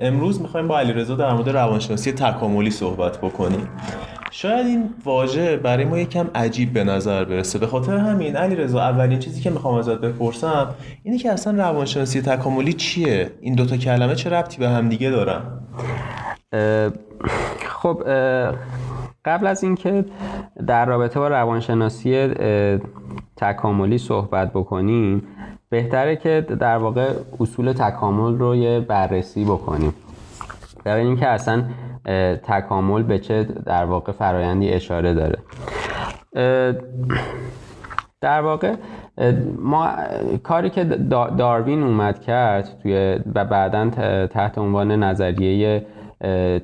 امروز می‌خوایم با علیرضا در مورد روانشناسی تکاملی صحبت بکنیم. شاید این واژه برای ما یکم عجیب به نظر برسه. به خاطر همین علیرضا اولین چیزی که می‌خوام ازت بپرسم اینه که اصلا روانشناسی تکاملی چیه؟ این دوتا کلمه چه ربطی به هم دیگه دارن خب قبل از اینکه در رابطه با روانشناسی تکاملی صحبت بکنیم بهتره که در واقع اصول تکامل رو یه بررسی بکنیم. در اینکه اصلا تکامل به چه در واقع فرایندی اشاره داره. در واقع ما کاری که داروین اومد کرد توی و بعدا تحت عنوان نظریه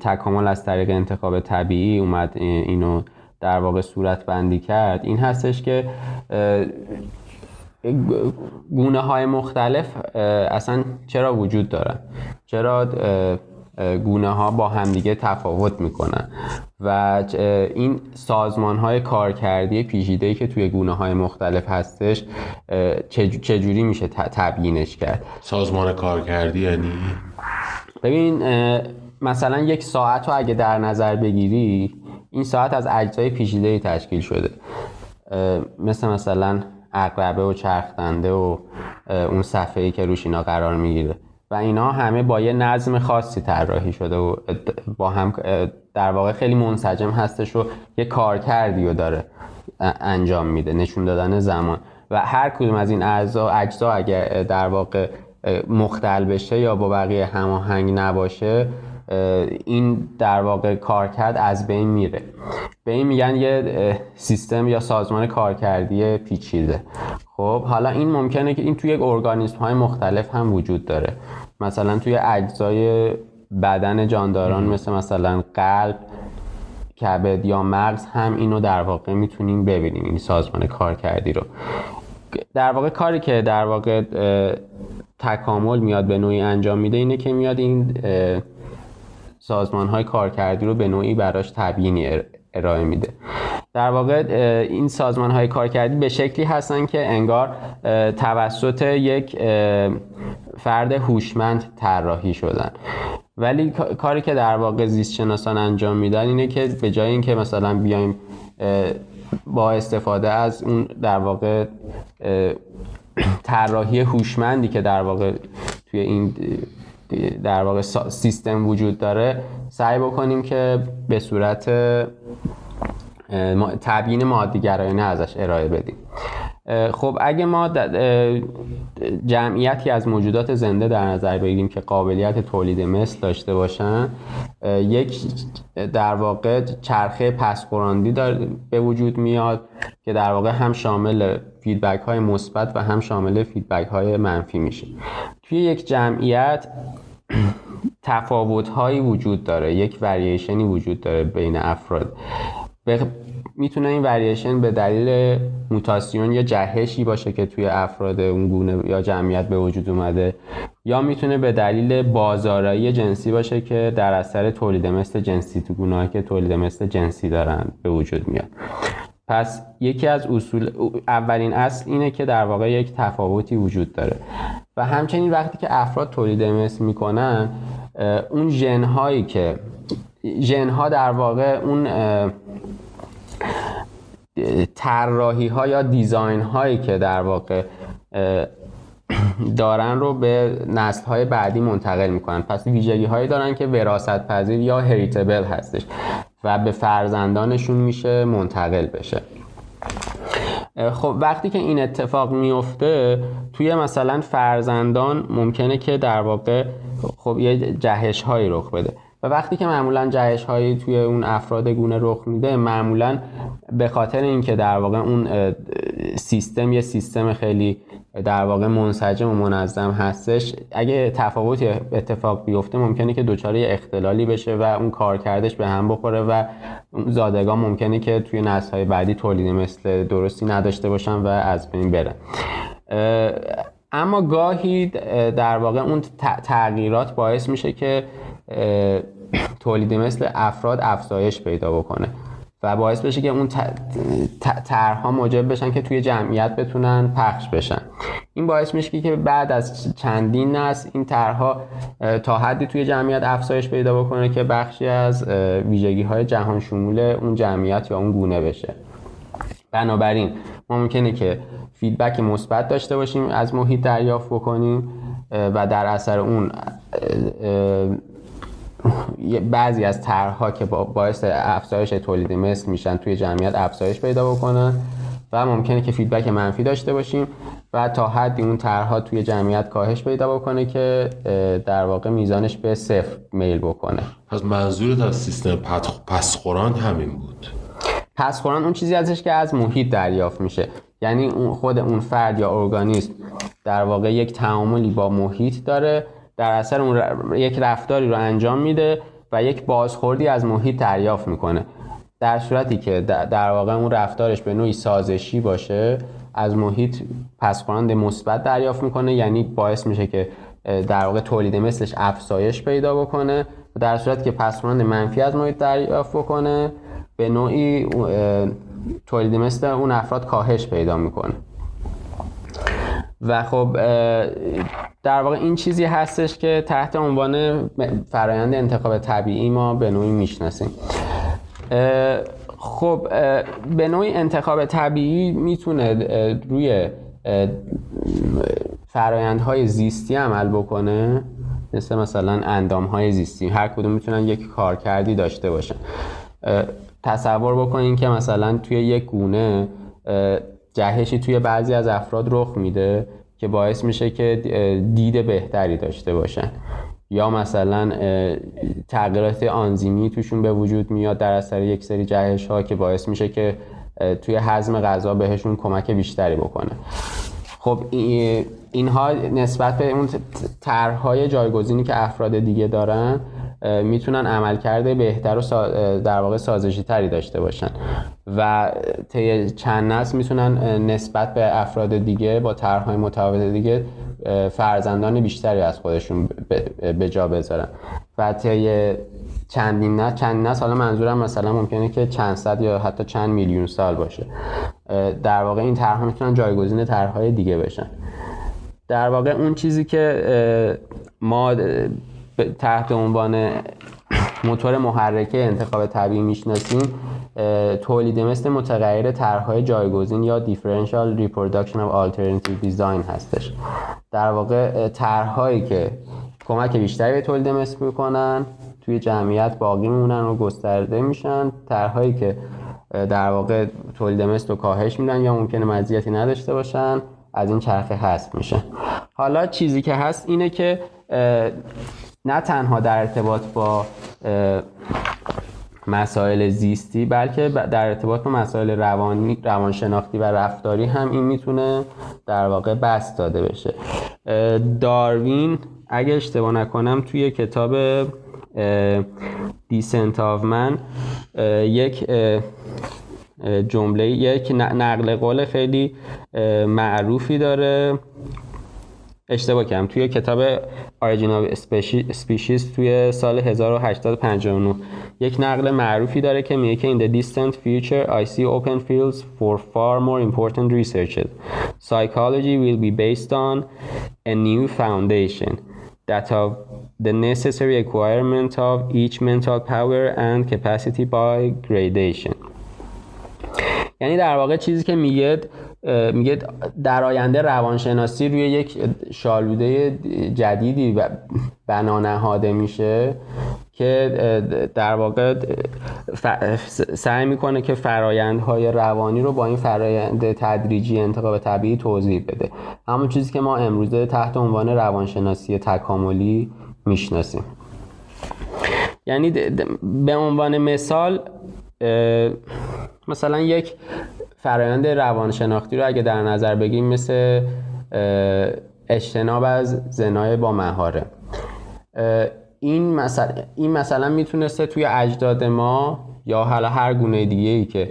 تکامل از طریق انتخاب طبیعی اومد اینو در واقع صورت بندی کرد. این هستش که گونه های مختلف اصلا چرا وجود دارن چرا گونه ها با همدیگه تفاوت می‌کنن؟ و این سازمان های کارکردی پیچیده که توی گونه های مختلف هستش چجوری میشه تبیینش کرد؟ سازمان کارکردی یعنی؟ ببین مثلا یک ساعت رو اگه در نظر بگیری این ساعت از اجزای پیچیده تشکیل شده. مثل مثلا اقربه و چرخدنده و اون صفحه ای که روش اینا قرار می‌گیره. و اینا همه با یه نظم خاصی طراحی شده و با هم در واقع خیلی منسجم هستش و یه کار کردی رو داره انجام میده نشون دادن زمان. و هر کدوم از این اجزا اجزا اگر در واقع مختل بشه یا با بقیه هماهنگ نباشه این در واقع کارکرد از بین میره. به این میگن یه سیستم یا سازمان کارکردی پیچیده. خب حالا این ممکنه که این توی یک ارگانیسم های مختلف هم وجود داره. مثلا توی اجزای بدن جانداران مثل مثلا قلب کبد یا مغز هم اینو در واقع می‌تونیم ببینیم این سازمان کارکردی رو. در واقع کاری که در واقع تکامل میاد به نوعی انجام میده اینه که میاد این سازمان های کارکردی رو به نوعی براش تبیینی ارائه میده. در واقع این سازمان های کارکردی به شکلی هستن که انگار توسط یک فرد هوشمند طراحی شدن. ولی کاری که در واقع زیست شناسان انجام میدن اینه که به جای اینکه مثلا بیایم با استفاده از اون در واقع طراحی هوشمندی که در واقع توی این در واقع سیستم وجود داره سعی بکنیم که به صورت تبیین مادیگرایانه ازش ارائه بدیم. خب اگه ما جمعیتی از موجودات زنده در نظر بگیریم که قابلیت تولید مثل داشته باشن یک در واقع چرخه پسخوراندی به وجود میاد که در واقع هم شامل feedback های مثبت و هم شامل feedback های منفی میشه. توی یک جمعیت تفاوت هایی وجود داره یک وریشنی وجود داره بین افراد. می‌تونه این وریشن به دلیل mutation یا جهشی باشه که توی افراد اون گونه یا جمعیت به وجود اومده یا می‌تونه به دلیل بازآرایی جنسی باشه که در اثر تولید مثل جنسی تو گونه که تولید مثل جنسی دارن به وجود میاد. پس یکی از اصول اولین اصل اینه که در واقع یک تفاوتی وجود داره. و همچنین وقتی که افراد تولید مثل می‌کنن اون ژن هایی که ژن ها در واقع اون طراحی ها یا دیزاین هایی که در واقع دارن رو به نسل های بعدی منتقل می‌کنن. پس ویژگی هایی دارن که وراثت پذیر یا هریتبل هستش. و به فرزندانشون میشه منتقل بشه. خب وقتی که این اتفاق میفته توی مثلا فرزندان ممکنه که در واقع خب یه جهش هایی رخ بده. و وقتی که معمولا جهش هایی توی اون افراد گونه رخ میده معمولا به خاطر اینکه در واقع اون سیستم یه سیستم خیلی در واقع منسجم و منظم هستش. اگه تفاوتی اتفاق بیفته ممکنه که دچار اختلالی بشه و اون کار کردش به هم بخوره و زادگان ممکنه که توی نسل های بعدی تولید مثل درستی نداشته باشن و از بین برن. اما گاهی در واقع اون تغییرات باعث میشه که تولید مثل افراد افزایش پیدا بکنه. و باعث بشه که اون طرحها موجب بشن که توی جمعیت بتونن پخش بشن. این باعث میشه که بعد از چندین نسل این طرحها تا حدی توی جمعیت افزایش پیدا بکنه که بخشی از ویژگی های جهان شمول اون جمعیت یا اون گونه بشه. بنابراین ممکنه که feedback مثبت داشته باشیم از محیط دریافت بکنیم و در اثر اون بعضی از طرحها که باعث افزایش تولید مثل میشن توی جمعیت افزایش پیدا بکنن و ممکنه که feedback منفی داشته باشیم و تا حدی اون طرحها توی جمعیت کاهش پیدا بکنه که در واقع میزانش به صفر میل بکنه. پس منظورت از سیستم پسخوران همین بود. پسخوران اون چیزی ازش که از محیط دریافت میشه. یعنی خود اون فرد یا ارگانیسم در واقع یک تعاملی با محیط داره در اثر اون یک رفتاری رو انجام میده و یک بازخوردی از محیط دریافت می‌کنه. در صورتی که در واقع اون رفتارش به نوعی سازشی باشه از محیط پس مثبت دریافت می‌کنه یعنی باعث میشه که در واقع تولید مثلش افزایش پیدا بکنه و در صورتی که پس منفی از محیط دریافت بکنه به نوعی تولید مثل اون افراد کاهش پیدا می‌کنه. و خب در واقع این چیزی هستش که تحت عنوان فرایند انتخاب طبیعی ما به نوعی می‌شناسیم. خب به نوعی انتخاب طبیعی می‌تونه روی فرایندهای زیستی عمل بکنه مثل مثلا اندامهای زیستی. هر کدوم می‌تونن یک کارکردی داشته باشن. تصور بکنین که مثلا توی یک گونه جهشی توی بعضی از افراد رخ میده که باعث میشه که دید بهتری داشته باشن. یا مثلا تغییرات آنزیمی توشون به وجود میاد در اثر یک سری جهش ها که باعث میشه که توی هضم غذا بهشون کمک بیشتری بکنه. خب اینها نسبت به اون طرحهای جایگزینی که افراد دیگه دارن می‌تونن عملکرد بهتر و در واقع سازشی تری داشته باشن. و طی چند نسل می‌تونن نسبت به افراد دیگه با طرحهای متفاوت دیگه فرزندان بیشتری از خودشون به جا بذارن. و طی چندین نسل چند نسل حالا منظورم مثلا ممکنه که چند صد یا حتی چند میلیون سال باشه. در واقع این طرحها می‌تونن جایگزین طرحهای دیگه بشن. در واقع اون چیزی که ما تحت عنوان موتور محرکه انتخاب طبیعی می‌شناسیم تولید مثل متغیر طرحهای جایگزین یا Differential Reproduction of Alternative Design هستش. در واقع طرحهایی که کمک بیشتری به تولید مثل می‌کنن توی جمعیت باقی میمونن و گسترده میشن. طرحهایی که در واقع تولید مثل رو کاهش میدن یا ممکنه مزیتی نداشته باشن. از این چرخه هست میشه. حالا چیزی که هست اینه که نه تنها در ارتباط با مسائل زیستی بلکه در ارتباط با مسائل روانی روانشناختی و رفتاری هم این می‌تونه در واقع بست داده بشه. داروین اگه اشتباه نکنم توی کتاب دیسنت آف من یک جمله یک نقل قول خیلی معروفی داره اشتباه کردم توی کتاب Origin of Species توی سال 1859 یک نقل معروفی داره که میگه که in the distant future I see open fields for far more important researches psychology will be based on a new foundation that of the necessary acquirement of each mental power and capacity by gradation یعنی در واقع چیزی که میگه میگه در آینده روانشناسی روی یک شالوده جدیدی بنا نهاده میشه که در واقع سعی می‌کنه که فرایندهای روانی رو با این فرایند تدریجی انتخاب طبیعی توضیح بده. همون چیزی که ما امروزه تحت عنوان روانشناسی تکاملی می‌شناسیم. یعنی به عنوان مثال مثلا یک فرایند روانشناختی رو اگه در نظر بگیریم مثل اجتناب از زنای با مهاره. این مثلا این مثلا می‌تونسته توی اجداد ما یا حالا هر گونه دیگه ای که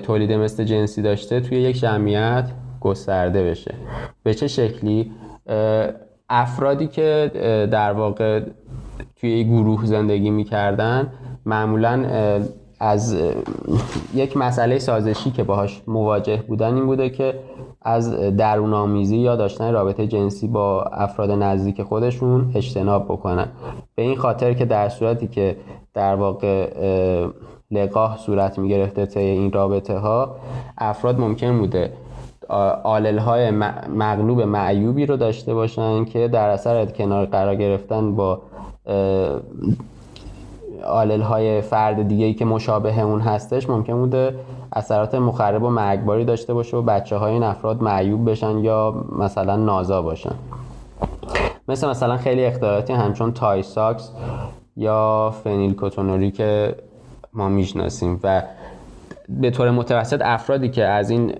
تولید مثل جنسی داشته توی یک جمعیت گسترده بشه. به چه شکلی؟ افرادی که در واقع توی گروه زندگی می‌کردن معمولا از یک مسئله سازشی که باهاش مواجه بودن این بوده که از درون آمیزی یا داشتن رابطه جنسی با افراد نزدیک خودشون اجتناب بکنن. به این خاطر که در صورتی که در واقع لقاه صورت می گرفته طی این رابطه ها افراد ممکن بوده آلل های مغلوب معیوبی رو داشته باشن که در اثر کنار قرار گرفتن با آلل های فرد دیگه ای که مشابه اون هستش ممکن بوده اثرات مخرب و مرگباری داشته باشه و بچه های این افراد معیوب بشن یا مثلا نازا باشن. مثل مثلا خیلی اختیاراتی همچون تای ساکس یا فنیل کوتونوری که ما می‌شناسیم و به طور متوسط افرادی که از این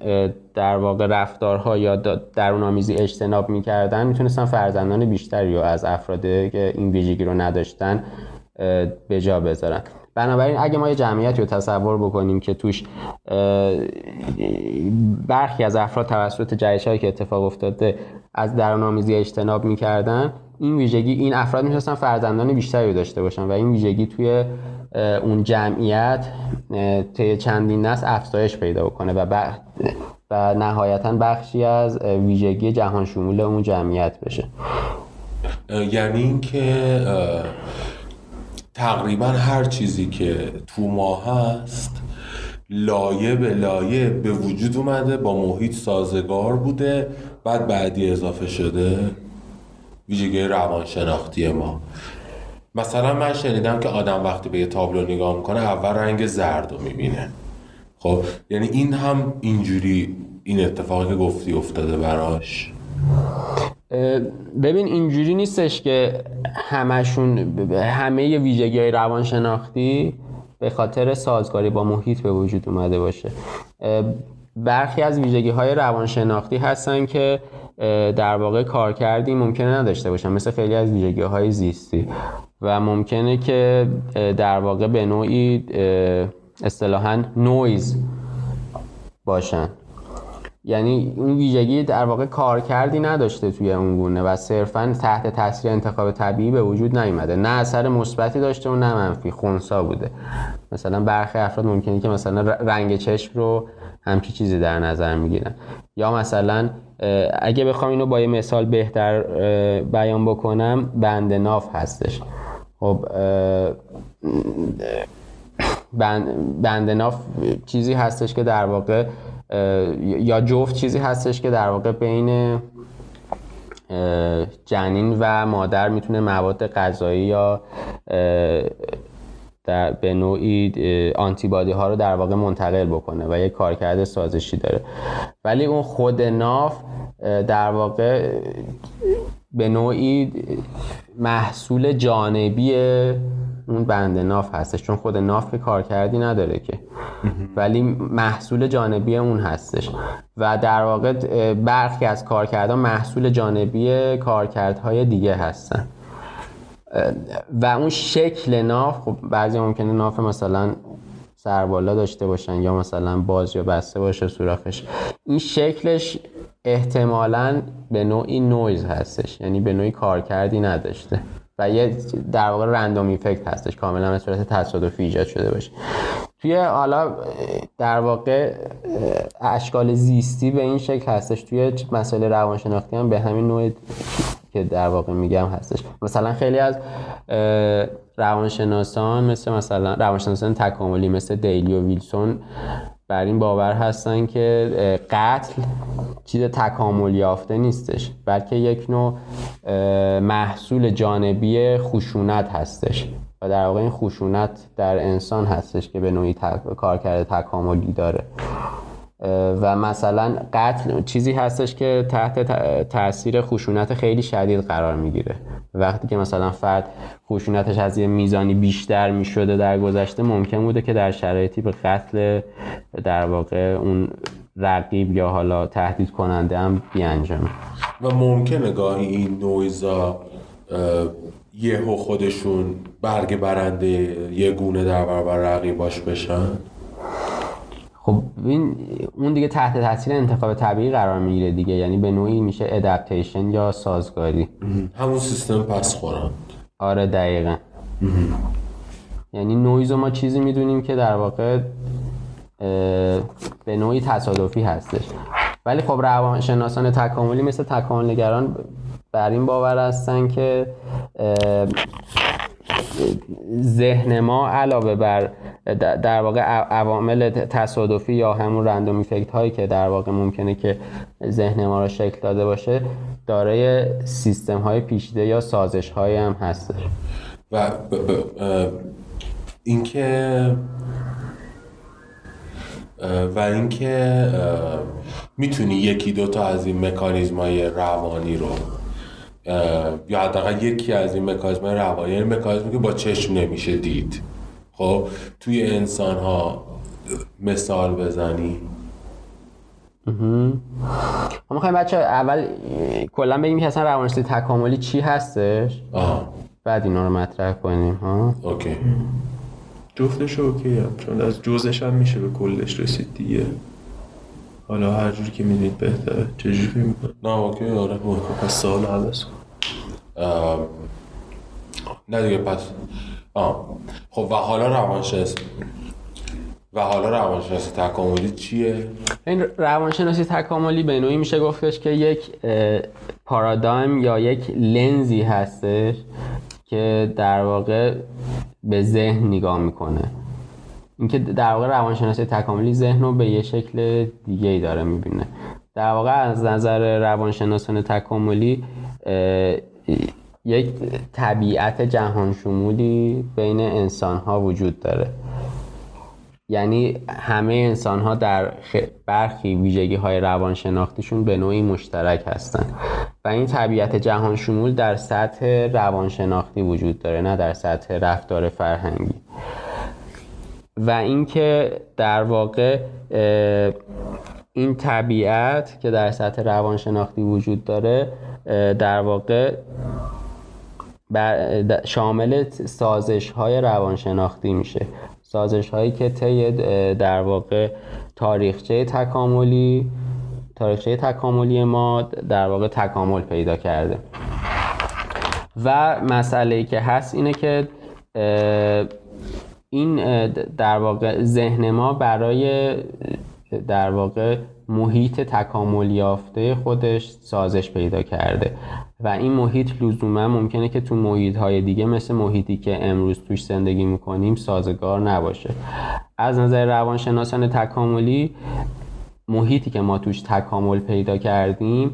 در واقع رفتارها یا درون آمیزی اجتناب می‌کردن می‌تونستن فرزندان بیشتری رو از افرادی که این ویژگی رو نداشتن به جا بذارن. بنابراین اگه ما یه جمعیتی رو تصور بکنیم که توش برخی از افراد توسط جهش هایی که اتفاق افتاده از درون آمیزی اجتناب می‌کردن این ویژگی این افراد می‌تونستن فرزندان بیشتری رو داشته باشن و این ویژگی توی اون جمعیت طی چندین نسل افزایش پیدا بکنه و و نهایتا بخشی از ویژگی جهان شمول اون جمعیت بشه. یعنی اینکه تقریبا هر چیزی که تو ما هست لایه به لایه به وجود اومده با محیط سازگار بوده. بعد بعدی اضافه شده ویژگی روانشناختی ما. مثلا من شنیدم که آدم وقتی به یه تابلو نگاه می‌کنه اول رنگ زرد رو می‌بینه. خب یعنی این هم اینجوری این اتفاقی که گفتی افتاده براش. ببین اینجوری نیستش که همشون همه ویژگی های روانشناختی به خاطر سازگاری با محیط به وجود اومده باشه. برخی از ویژگی های روانشناختی هستن که در واقع کار کردی ممکنه نداشته باشن مثل خیلی از ویژگی های زیستی. و ممکنه که در واقع به نوعی اصطلاحا نویز باشن. یعنی اون ویژگی در واقع کار کردی نداشته توی اون گونه و صرفا تحت تاثیر انتخاب طبیعی به وجود نیومده. نه اثر مثبتی داشته و نه منفی خونسا بوده. مثلا برخی افراد ممکنه که مثلا رنگ چشم رو همچی چیزی در نظر می‌گیرن. یا مثلا اگه بخوام اینو با یه مثال بهتر بیان بکنم بند ناف هستش. خب بند ناف چیزی هستش که در واقع یا جفت چیزی هستش که در واقع بین جنین و مادر می‌تونه مواد غذایی یا در به نوعی آنتیبادی ها رو در واقع منتقل بکنه و یک کارکرد سازشی داره. ولی اون خود ناف در واقع به نوعی محصول جانبی اون بند ناف هستش. چون خود ناف که کارکردی نداره که. ولی محصول جانبی اون هستش. و در واقع برخی از کارکردها محصول جانبی کارکردهای دیگه هستن. و اون شکل ناف خب بعضی ممکنه ناف مثلا سربالا داشته باشن یا مثلا باز یا بسته باشه سوراخش. این شکلش احتمالا به نوعی نویز هستش یعنی به نوعی کارکردی نداشته و یه در واقع رندوم ایفکت هستش کاملا به صورت تصادفی ایجاد شده باشه. توی حالا در واقع اشکال زیستی به این شکل هستش. توی مسئله روانشناختی هم به همین نوع که در واقع میگم هستش. مثلا خیلی از روانشناسان مثل مثلا روانشناسان تکاملی مثل دیلی و ویلسون بر این باور هستن که قتل چیز تکامل یافته نیستش بلکه یک نوع محصول جانبی خشونت هستش. و در واقع این خشونت در انسان هستش که به نوعی کارکرد تکاملی داره. و مثلا قتل چیزی هستش که تحت تاثیر خشونت خیلی شدید قرار می‌گیره. وقتی که مثلا فرد خشونتش از یه میزانی بیشتر می‌شده در گذشته ممکن بوده که در شرایطی به قتل در واقع اون رقیب یا حالا تهدید کننده هم بیانجامه. و ممکنه گاهی این نویزا یهو خودشون برگ برنده یه گونه در برابر رقیباش بشن؟ خب این اون دیگه تحت تاثیر انتخاب طبیعی قرار می‌گیره دیگه. یعنی به نوعی میشه ادپتیشن یا سازگاری. همون سیستم پس خورند آره دقیقا. یعنی نویز ما چیزی می‌دونیم که در واقع به نوعی تصادفی هستش. ولی خب روانشناسان تکاملی مثل تکاملگران بر این باور هستن که ذهن ما علاوه بر در واقع عوامل تصادفی یا همون رندوم افکت هایی که در واقع ممکنه که ذهن ما رو شکل داده باشه دارای سیستم های پیچیده یا سازش های هم هستش و اینکه و اینکه می‌تونی یکی دوتا از این مکانیزم های روانی رو یا حداقل یکی از این مکانیزم روانی یعنی مکانیزمی که با چشم نمیشه دید. خب توی انسان ها مثال بزنی. ما می‌خوایم بچه اول کلا بگیم که اصلا روانشناسی تکاملی چی هستش؟ آه. بعد اینا رو مطرح کنیم ها؟ okay. جفتش okay هم. چون از جزش هم میشه به کلش رسید دیگه. حالا هر جوری که می‌دید بهتره چجوری فکر؟ نه okay آره پس سوال عوض کن نه دیگه پس آه. خب و حالا روانشناسی و حالا روانشناسی تکاملی چیه؟ این روانشناسی تکاملی به نوعی میشه گفتش که یک پارادایم یا یک لنزی هستش که در واقع به ذهن نگاه می‌کنه اینکه در واقع روانشناسی تکاملی ذهن رو به یه شکل دیگه ای داره می‌بینه. در واقع از نظر روانشناسان تکاملی یک طبیعت جهان شمولی بین انسان ها وجود داره. یعنی همه انسان ها در برخی ویژگی های روانشناختیشون به نوعی مشترک هستند و این طبیعت جهان شمول در سطح روانشناختی وجود داره نه در سطح رفتار فرهنگی. و اینکه در واقع این طبیعت که در سطح روانشناختی وجود داره در واقع شامل سازش های روانشناختی میشه. سازش هایی که طی در واقع تاریخچه تکاملی تاریخچه تکاملی ما در واقع تکامل پیدا کرده. و مسئله که هست اینه که این در واقع ذهن ما برای در واقع محیط تکامل یافته خودش سازش پیدا کرده. و این محیط لزوما ممکنه که تو محیط های دیگه مثل محیطی که امروز توش زندگی می‌کنیم سازگار نباشه. از نظر روانشناسان تکاملی محیطی که ما توش تکامل پیدا کردیم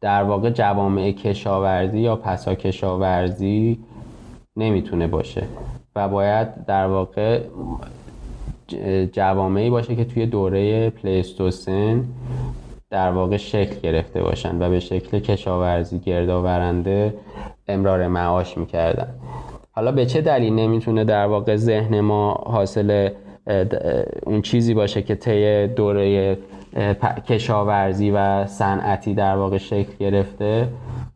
در واقع جوامع کشاورزی یا پسا کشاورزی نمی‌تونه باشه و باید در واقع جوامعی باشه که توی دوره پلیستوسن در واقع شکل گرفته باشن و به شکل کشاورزی گردآورنده امرار معاش می‌کردن. حالا به چه دلیل نمی‌تونه در واقع ذهن ما حاصل اون چیزی باشه که طی دوره کشاورزی و صنعتی در واقع شکل گرفته؟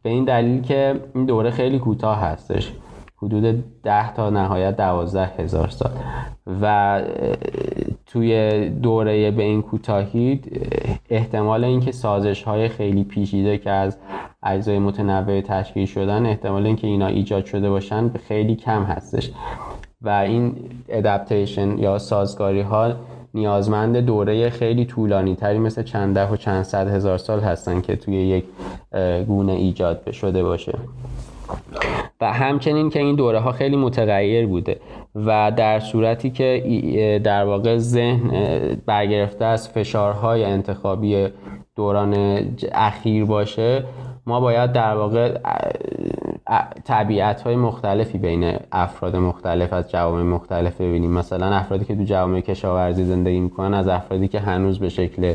به این دلیل که این دوره خیلی کوتاه هستش. حدود ده تا نهایت دوازده هزار سال. و توی دوره به این کوتاهی احتمال اینکه سازش های خیلی پیچیده که از اجزای متنوع تشکیل شدن احتمال اینکه اینا ایجاد شده باشن خیلی کم هستش. و این ادپتیشن یا سازگاری ها نیازمند دوره خیلی طولانی تری مثل چند ده و چند صد هزار سال هستن که توی یک گونه ایجاد شده باشه. و همچنین که این دوره ها خیلی متغیر بوده و در صورتی که در واقع ذهن برگرفته از فشارهای انتخابی دوران اخیر باشه ما باید در واقع طبیعت های مختلفی بین افراد مختلف از جوامع مختلف ببینیم. مثلا افرادی که تو جوامع کشاورزی زندگی می‌کنن از افرادی که هنوز به شکل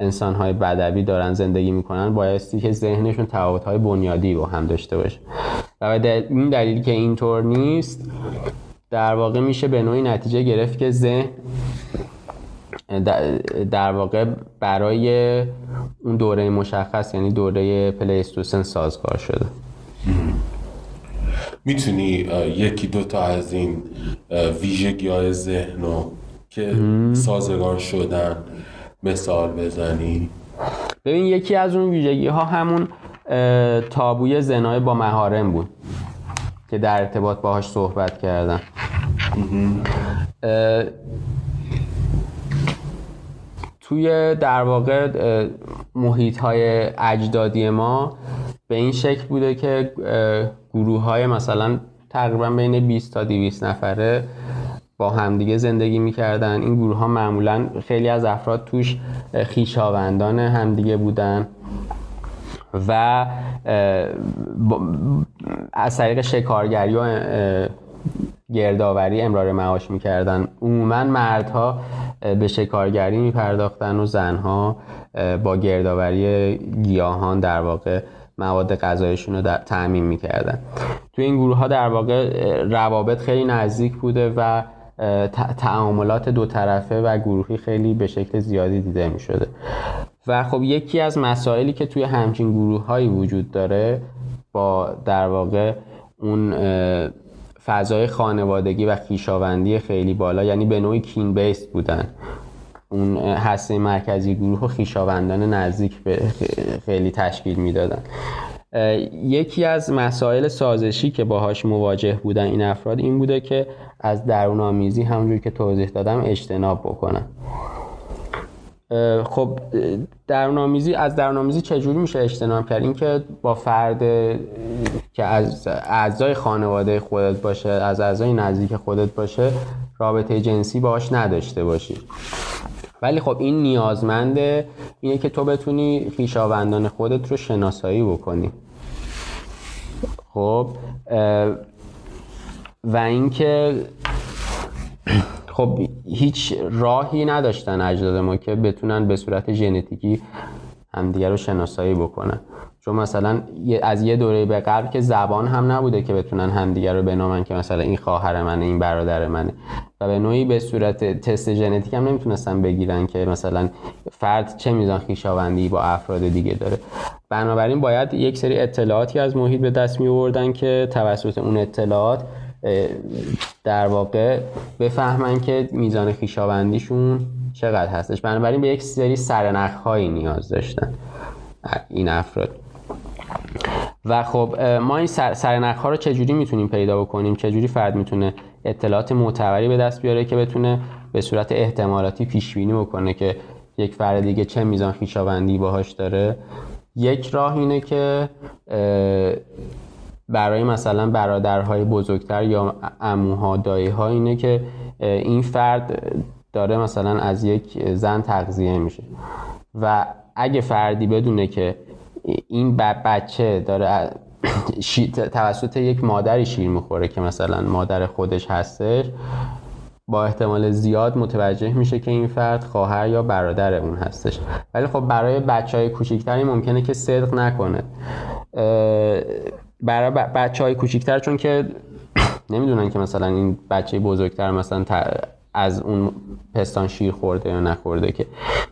انسان های بدوی دارن زندگی می‌کنن بایستی که ذهنشون تفاوت های بنیادی با هم داشته باشه. و به این دلیل که اینطور نیست در واقع میشه به نوعی نتیجه گرفت که ذهن در واقع برای اون دوره مشخص یعنی دوره پلیستوسن سازگار شده. می‌تونی یکی دوتا از این ویژگی های ذهن که سازگار شدن مثال بزنی؟ ببین یکی از اون ویژگی ها همون تابوی زنای با مهارم بود که در ارتباط باهاش صحبت کردن. توی در واقع محیط های اجدادی ما به این شکل بوده که گروه های مثلا تقریبا بین 20 تا 200 نفره با همدیگه زندگی می‌کردن. این گروه ها معمولا خیلی از افراد توش خیشاوندان همدیگه بودن. و از طریق شکارگری و گردآوری امرار معاش می‌کردن. عموما مردها به شکارگری میپرداختن و زنها با گردآوری گیاهان در واقع مواد غذایشون رو تعمین می‌کردن. توی این گروه ها در واقع روابط خیلی نزدیک بوده و تعاملات دو طرفه و گروهی خیلی به شکل زیادی دیده می شده و خب یکی از مسائلی که توی همچین گروه هایی وجود داره با در واقع اون فضای خانوادگی و خیشاوندی خیلی بالا یعنی به نوعی کین بیست بودن. اون هسته مرکزی گروه و خیشاوندان نزدیک به خیلی تشکیل می‌دادن. یکی از مسائل سازشی که باهاش مواجه بودن این افراد این بوده که از درون آمیزی همونجوری که توضیح دادم اجتناب بکنن. خب درونآمیزی از درونآمیزی چجوری میشه اجتناب کرد؟ اینکه با فرد که از اعضای خانواده خودت باشه از اعضای نزدیک خودت باشه رابطه جنسی باش نداشته باشی. ولی خب این نیازمنده اینه که تو بتونی خیشاوندان خودت رو شناسایی بکنی. خب و اینکه خب هیچ راهی نداشتن اجداد ما که بتونن به صورت ژنتیکی همدیگه رو شناسایی بکنن. چون مثلا از یه دوره به قبل که زبان هم نبوده که بتونن همدیگه رو بنامن که مثلا این خواهر منه این برادر منه. و به نوعی به صورت تست ژنتیک هم نمی‌تونستن بگیرن که مثلا فرد چه میزان خیشاوندی با افراد دیگه داره. بنابراین باید یک سری اطلاعاتی از محیط به دست می که توسط اون اطلاعات در واقع بفهمن که میزان خیشاوندیشون چقدر هستش. بنابراین به یک سری سرنخ هایی نیاز داشتن. این افراد. و خب ما این سرنخ ها رو چجوری می‌تونیم پیدا بکنیم؟ چجوری فرد می‌تونه اطلاعات معتبری به دست بیاره که بتونه به صورت احتمالاتی پیش بینی بکنه که یک فرد دیگه چه میزان خیشاوندی باهاش داره؟ یک راه اینه که برای مثلا برادرهای بزرگتر یا اموها دایها اینه که این فرد داره مثلا از یک زن تغذیه میشه. و اگه فردی بدونه که این بچه داره توسط یک مادری شیر می‌خوره که مثلا مادر خودش هستش با احتمال زیاد متوجه میشه که این فرد خواهر یا برادر اون هستش. ولی خب برای بچه های کوچیکتری ممکنه که صدق نکنه. برای بچه های کوچیکتر چون که نمی‌دونن که مثلا این بچه بزرگتر مثلا از اون پستان شیر خورده یا نخورده که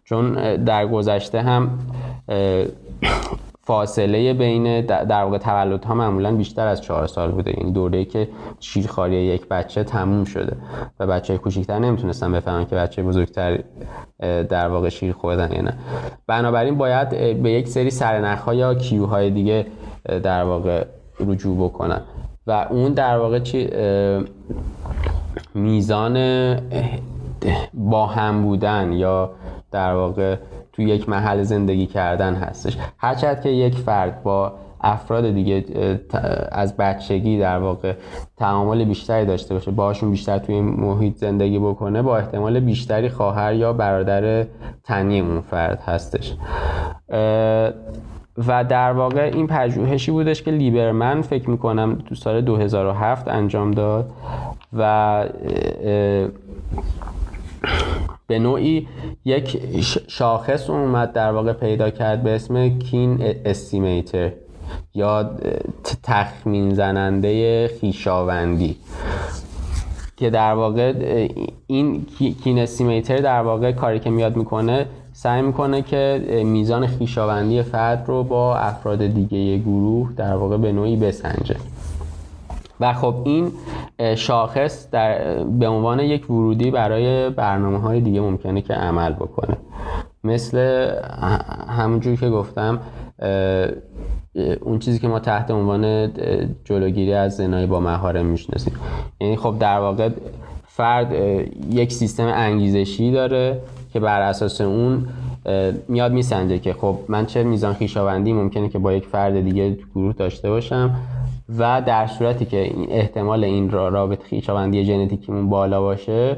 چون در گذشته هم فاصله بین در واقع تولد ها معمولا بیشتر از چهار سال بوده. این دوره که شیرخواری یک بچه تموم شده و بچه کوچیکتر نمی‌تونستن بفهمن که بچه بزرگتر در واقع شیر خوردن یا نه. بنابراین باید به یک سری سرنخ ها یا کیو های دیگه در واقع رجوع بکنن. و اون در واقع چی میزان با هم بودن یا در واقع تو یک محل زندگی کردن هستش. هرچند که یک فرد با افراد دیگه از بچگی در واقع تعامل بیشتری داشته باشه باشون بیشتر توی محیط زندگی بکنه با احتمال بیشتری خواهر یا برادر تنی اون فرد هستش. و در واقع این پژوهشی بودش که لیبرمن فکر می‌کنم تو سال 2007 انجام داد و به نوعی یک شاخص اومد در واقع پیدا کرد به اسم کین استیمیتر یا تخمین زننده خیشاوندی که در واقع این کین استیمیتر در واقع کاری که میاد می‌کنه سعی می‌کنه که میزان خیشاوندی فرد رو با افراد دیگه گروه در واقع به نوعی بسنجه. و خب این شاخص در به عنوان یک ورودی برای برنامه های دیگه ممکنه که عمل بکنه. مثل همونجور که گفتم اون چیزی که ما تحت عنوان جلوگیری از زنای با مهارم می‌شناسیم. یعنی خب در واقع فرد یک سیستم انگیزشی داره. که بر اساس اون میاد میسنجه که خب من چه میزان خیشاوندی ممکنه که با یک فرد دیگه تو گروه داشته باشم و در صورتی که احتمال این رابط خیشاوندی ژنتیکیمون بالا باشه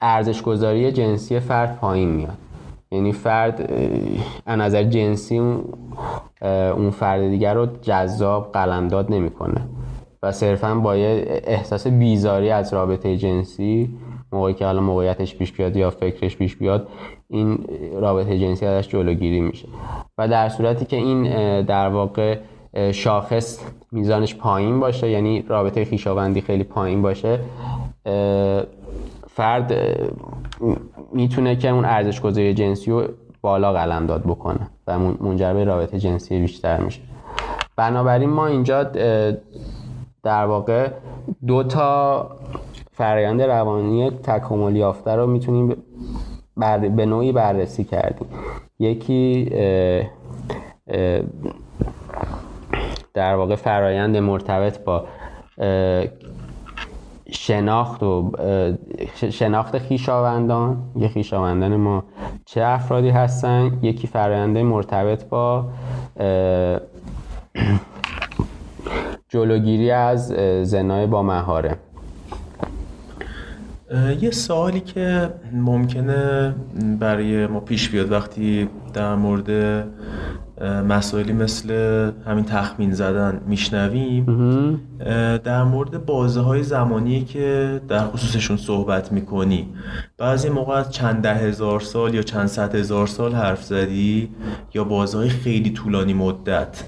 ارزش گذاری جنسی فرد پایین میاد. یعنی فرد از نظر جنسی اون فرد دیگر رو جذاب قلمداد نمی‌کنه و صرفا با احساس بیزاری از رابطه جنسی موقعی که حالا موقعیتش پیش بیاد یا فکرش پیش بیاد این رابطه جنسی ازش جلوگیری میشه. و در صورتی که این در واقع شاخص میزانش پایین باشه یعنی رابطه خیشاوندی خیلی پایین باشه فرد می‌تونه که اون ارزش گذاری جنسی رو بالا قلم داد بکنه و منجر به رابطه جنسی بیشتر میشه. بنابراین ما اینجا در واقع دو تا فرایند روانی تکامل یافته رو می‌تونیم به نوعی بررسی کردیم. یکی در واقع فرایند مرتبط با شناخت و شناخت خیشاوندان یه خیشاوندان ما چه افرادی هستن؟ یکی فرآیند مرتبط با جلوگیری از زنای با مهاره. یه سوالی که ممکنه برای ما پیش بیاد وقتی در مورد مسائلی مثل همین تخمین زدن میشنویم. در مورد بازه های زمانی که در خصوصشون صحبت می‌کنی. بعضی موقع چند ده هزار سال یا چند صد هزار سال حرف زدی یا بازه های خیلی طولانی مدت.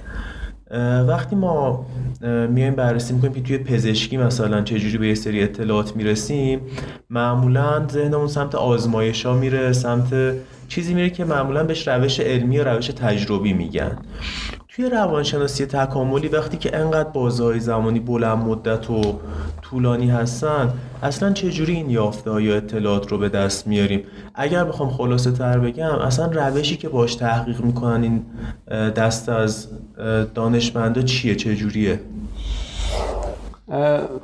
وقتی ما میایم بررسی می‌کنیم که توی پزشکی مثلا چجوری به یه سری اطلاعات می‌رسیم معمولا ذهنمون سمت آزمایش ها میره سمت چیزی میره که معمولا بهش روش علمی و روش تجربی میگن. توی روانشناسی تکاملی وقتی که انقدر بازهای زمانی بلند مدت و طولانی هستن اصلا چجوری این یافته یا اطلاعات رو به دست میاریم؟ اگر بخوام خلاصه تر بگم اصلا روشی که باش تحقیق می‌کنن این دست از دانشمندا چیه؟ چجوریه؟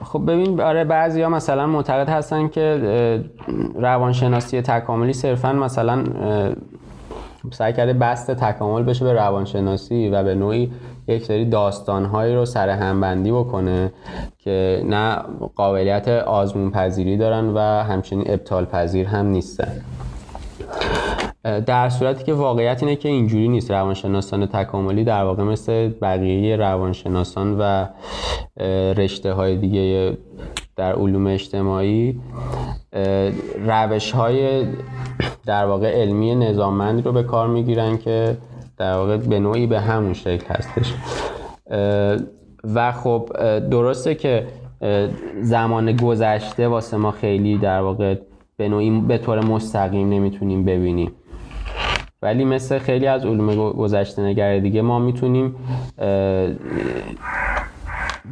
خب ببین آره بعضی ها مثلا معتقد هستن که روانشناسی تکاملی صرفا مثلا سعی کرده بست تکامل بشه به روانشناسی و به نوعی یک سری داستانهایی رو سر همبندی بکنه که نه قابلیت آزمون پذیری دارن و همچنین ابطال پذیر هم نیستن. در صورتی که واقعیت اینه که اینجوری نیست. روانشناسان تکاملی در واقع مثل بقیه روانشناسان و رشته های دیگه در علوم اجتماعی روش های در واقع علمی نظاممندی رو به کار می‌گیرن که در واقع به نوعی به همون شکل هستش. و خب درسته که زمان گذشته واسه ما خیلی در واقع به نوعی به طور مستقیم نمی‌تونیم ببینیم. ولی مثل خیلی از علوم گذشته نگر دیگه ما می‌تونیم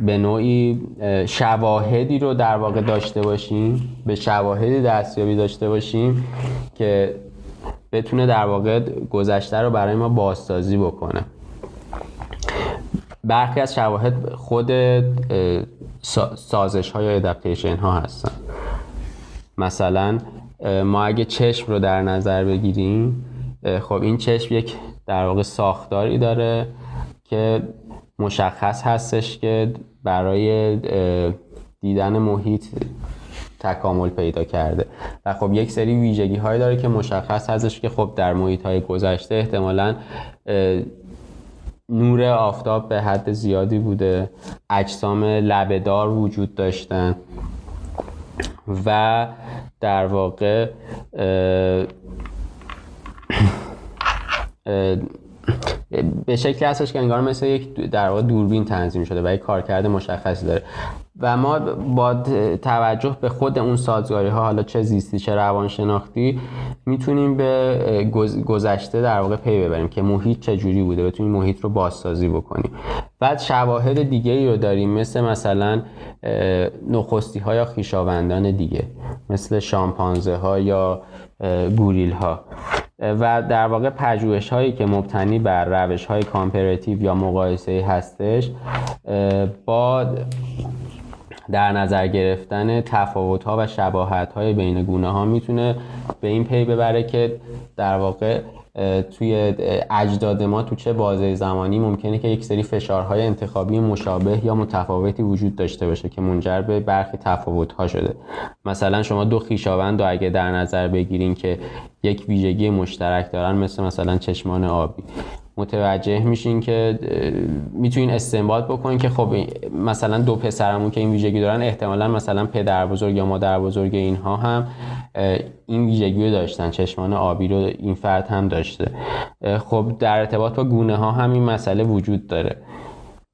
به نوعی شواهدی رو در واقع داشته باشیم به شواهدی دستیابی داشته باشیم که بتونه در واقع گذشته رو برای ما بازسازی بکنه. برخی از شواهد خود سازش های ادپتیشن ها هستن. مثلا ما اگه چشم رو در نظر بگیریم خب این چشم یک در واقع ساختاری داره که مشخص هستش که برای دیدن محیط تکامل پیدا کرده. و خب یک سری ویژگی های داره که مشخص هستش که خب در محیط های گذشته احتمالا نور آفتاب به حد زیادی بوده. اجسام لبهدار وجود داشتن. و در واقع به شکلی هستش که انگار مثل یک در واقع دوربین تنظیم شده و یک کارکرد مشخصی داره. و ما با توجه به خود اون سازگاری ها حالا چه زیستی چه روانشناختی می‌تونیم به گذشته در واقع پی ببریم که محیط چه جوری بوده بتونیم محیط رو بازسازی بکنیم. بعد شواهد دیگه ای رو داریم مثل مثلا نخستی ها یا خویشاوندان دیگه مثل شامپانزه ها یا گوریل ها و در واقع پژوهش هایی که مبتنی بر روش های comparative یا مقایسه هستش با در نظر گرفتن تفاوت ها و شباهت های بین گونه ها می‌تونه به این پی ببره که در واقع توی اجداد ما تو چه بازه زمانی ممکنه که یک سری فشارهای انتخابی مشابه یا متفاوتی وجود داشته باشه که منجر به برخی تفاوتها شده. مثلا شما دو خیشاوند رو اگه در نظر بگیرین که یک ویژگی مشترک دارن مثل مثلا چشمان آبی. متوجه میشین که می‌تونین استنباط بکنین که خب مثلا دو پسرمون که این ویژگی دارن احتمالا مثلا پدر بزرگ یا مادر بزرگ اینها هم این ویژگی رو داشتن. چشمان آبی رو این فرد هم داشته. خب در ارتباط با گونه ها هم این مسئله وجود داره.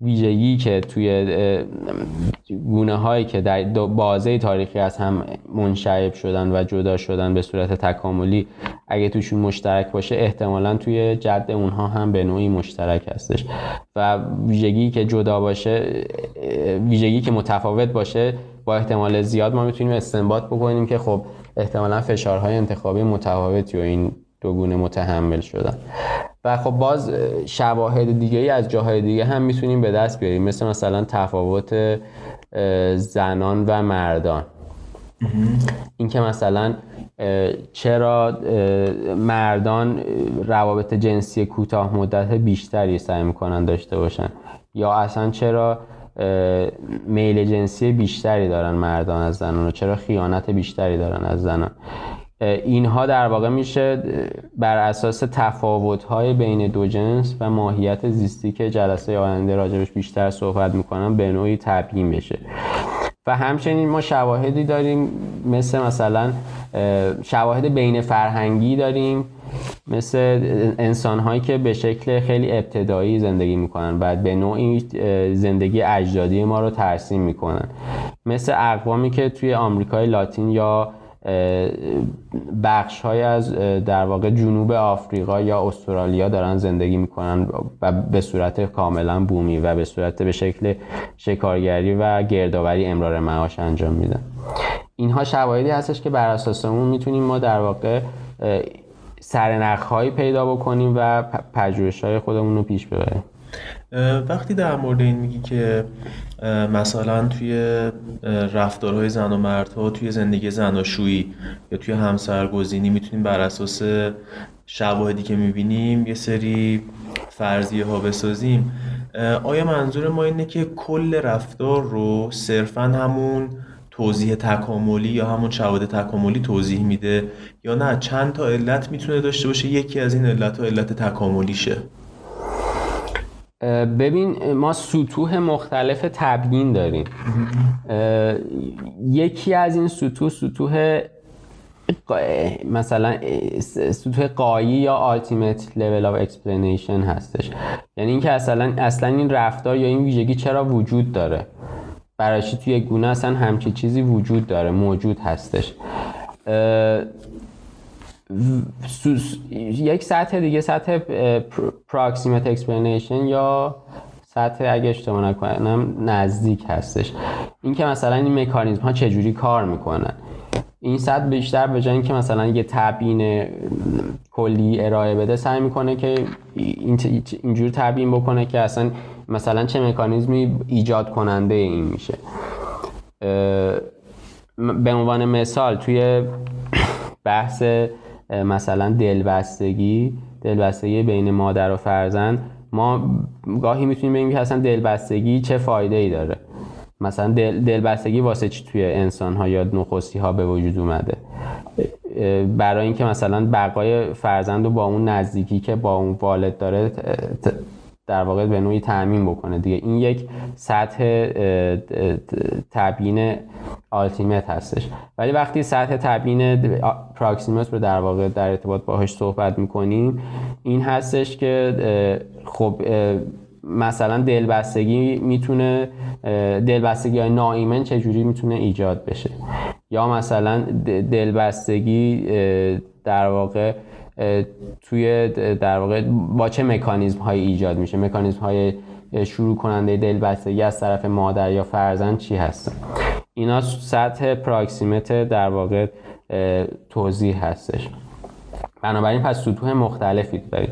ویژگی که توی گونه هایی که در بازه تاریخی از هم منشعب شدن و جدا شدن به صورت تکاملی اگه توشون مشترک باشه احتمالا توی جد اونها هم به نوعی مشترک هستش. و ویژگی که جدا باشه ویژگی که متفاوت باشه با احتمال زیاد ما می‌تونیم استنباط بکنیم که خب احتمالا فشارهای انتخابی متفاوتی و این دو گونه متحمل شدن. و خب باز شواهد دیگه ای از جاهای دیگه هم می‌تونیم به دست بیاریم. مثل مثلا تفاوت زنان و مردان. اینکه مثلا چرا مردان روابط جنسی کوتاه مدت بیشتری سعی می‌کنن داشته باشن؟ یا اصلا چرا میل جنسی بیشتری دارن مردان از زنان و چرا خیانت بیشتری دارن از زنان؟ اینها در واقع میشه بر اساس تفاوت‌های بین دو جنس و ماهیت زیستی که جلسه آینده راجبش بیشتر صحبت می‌کنم به نوعی تبیین بشه. و همچنین ما شواهدی داریم مثل مثلا شواهد بین فرهنگی داریم مثل انسان هایی که به شکل خیلی ابتدایی زندگی می‌کنن و به نوعی زندگی اجدادی ما رو ترسیم می‌کنن. مثل اقوامی که توی آمریکای لاتین یا بخش های از در واقع جنوب آفریقا یا استرالیا دارن زندگی می‌کنن و به صورت کاملا بومی و به صورت به شکل شکارگری و گردآوری امرار معاش انجام میدن. اینها شواهدی هستش که بر اساس اون می‌تونیم ما در واقع سرنخ هایی پیدا بکنیم و پژوهش های خودمون رو پیش ببریم. وقتی در مورد این میگی که مثلا توی رفتارهای زن و مردها توی زندگی زناشویی یا توی همسرگزینی می‌تونیم بر اساس شواهدی که می‌بینیم یه سری فرضیه ها بسازیم. آیا منظور ما اینه که کل رفتار رو صرفا همون توضیح تکاملی یا همون شواهد تکاملی توضیح میده یا نه؟ چند تا علت می‌تونه داشته باشه؟ یکی از این علت ها علت تکاملیشه. ببین ما سطوح مختلف تبیین داریم. یکی از این سطوح سطوح مثلا سطوح قایی یا ultimate level of explanation هستش. یعنی اینکه اصلا اصلا این رفتار یا این ویژگی چرا وجود داره؟ برای توی گونه اصلا همچی چیزی وجود داره موجود هستش. یک سطح دیگه سطح proximate explanation یا سطح اگه اشتباه نکنم نزدیک هستش. این که مثلا این مکانیزم ها چجوری کار می‌کنن. این سطح بیشتر به جای اینکه مثلا یه تبیین کلی ارائه بده سعی می‌کنه که اینجور تبیین بکنه که اصلا مثلا چه مکانیزمی ایجاد کننده این میشه. به عنوان مثال توی بحث مثلا دلبستگی دلبستگی بین مادر و فرزند ما گاهی می‌تونیم بگیم که اصلا دلبستگی چه فایده ای داره. مثلا دل دلبستگی واسه چی توی انسان ها یا نخستی ها به وجود اومده؟ برای اینکه مثلا بقای فرزند رو با اون نزدیکی که با اون والد داره در واقع به نوعی تعمین بکنه. دیگه این یک سطح تبیین آلتیمت هستش. ولی وقتی سطح تبیین پراکسیمت رو در واقع در ارتباط باهاش صحبت می‌کنیم این هستش که خب مثلا دلبستگی می‌تونه دلبستگی های ناایمن چجوری می‌تونه ایجاد بشه؟ یا مثلا دلبستگی در واقع توی در واقع با چه مکانیزم های ایجاد میشه؟ مکانیزم های شروع کننده دلبستگی از طرف مادر یا فرزند چی هستن؟ اینا سطح پراکسیمت در واقع توضیح هستش. بنابراین پس سطوح مختلفی داریم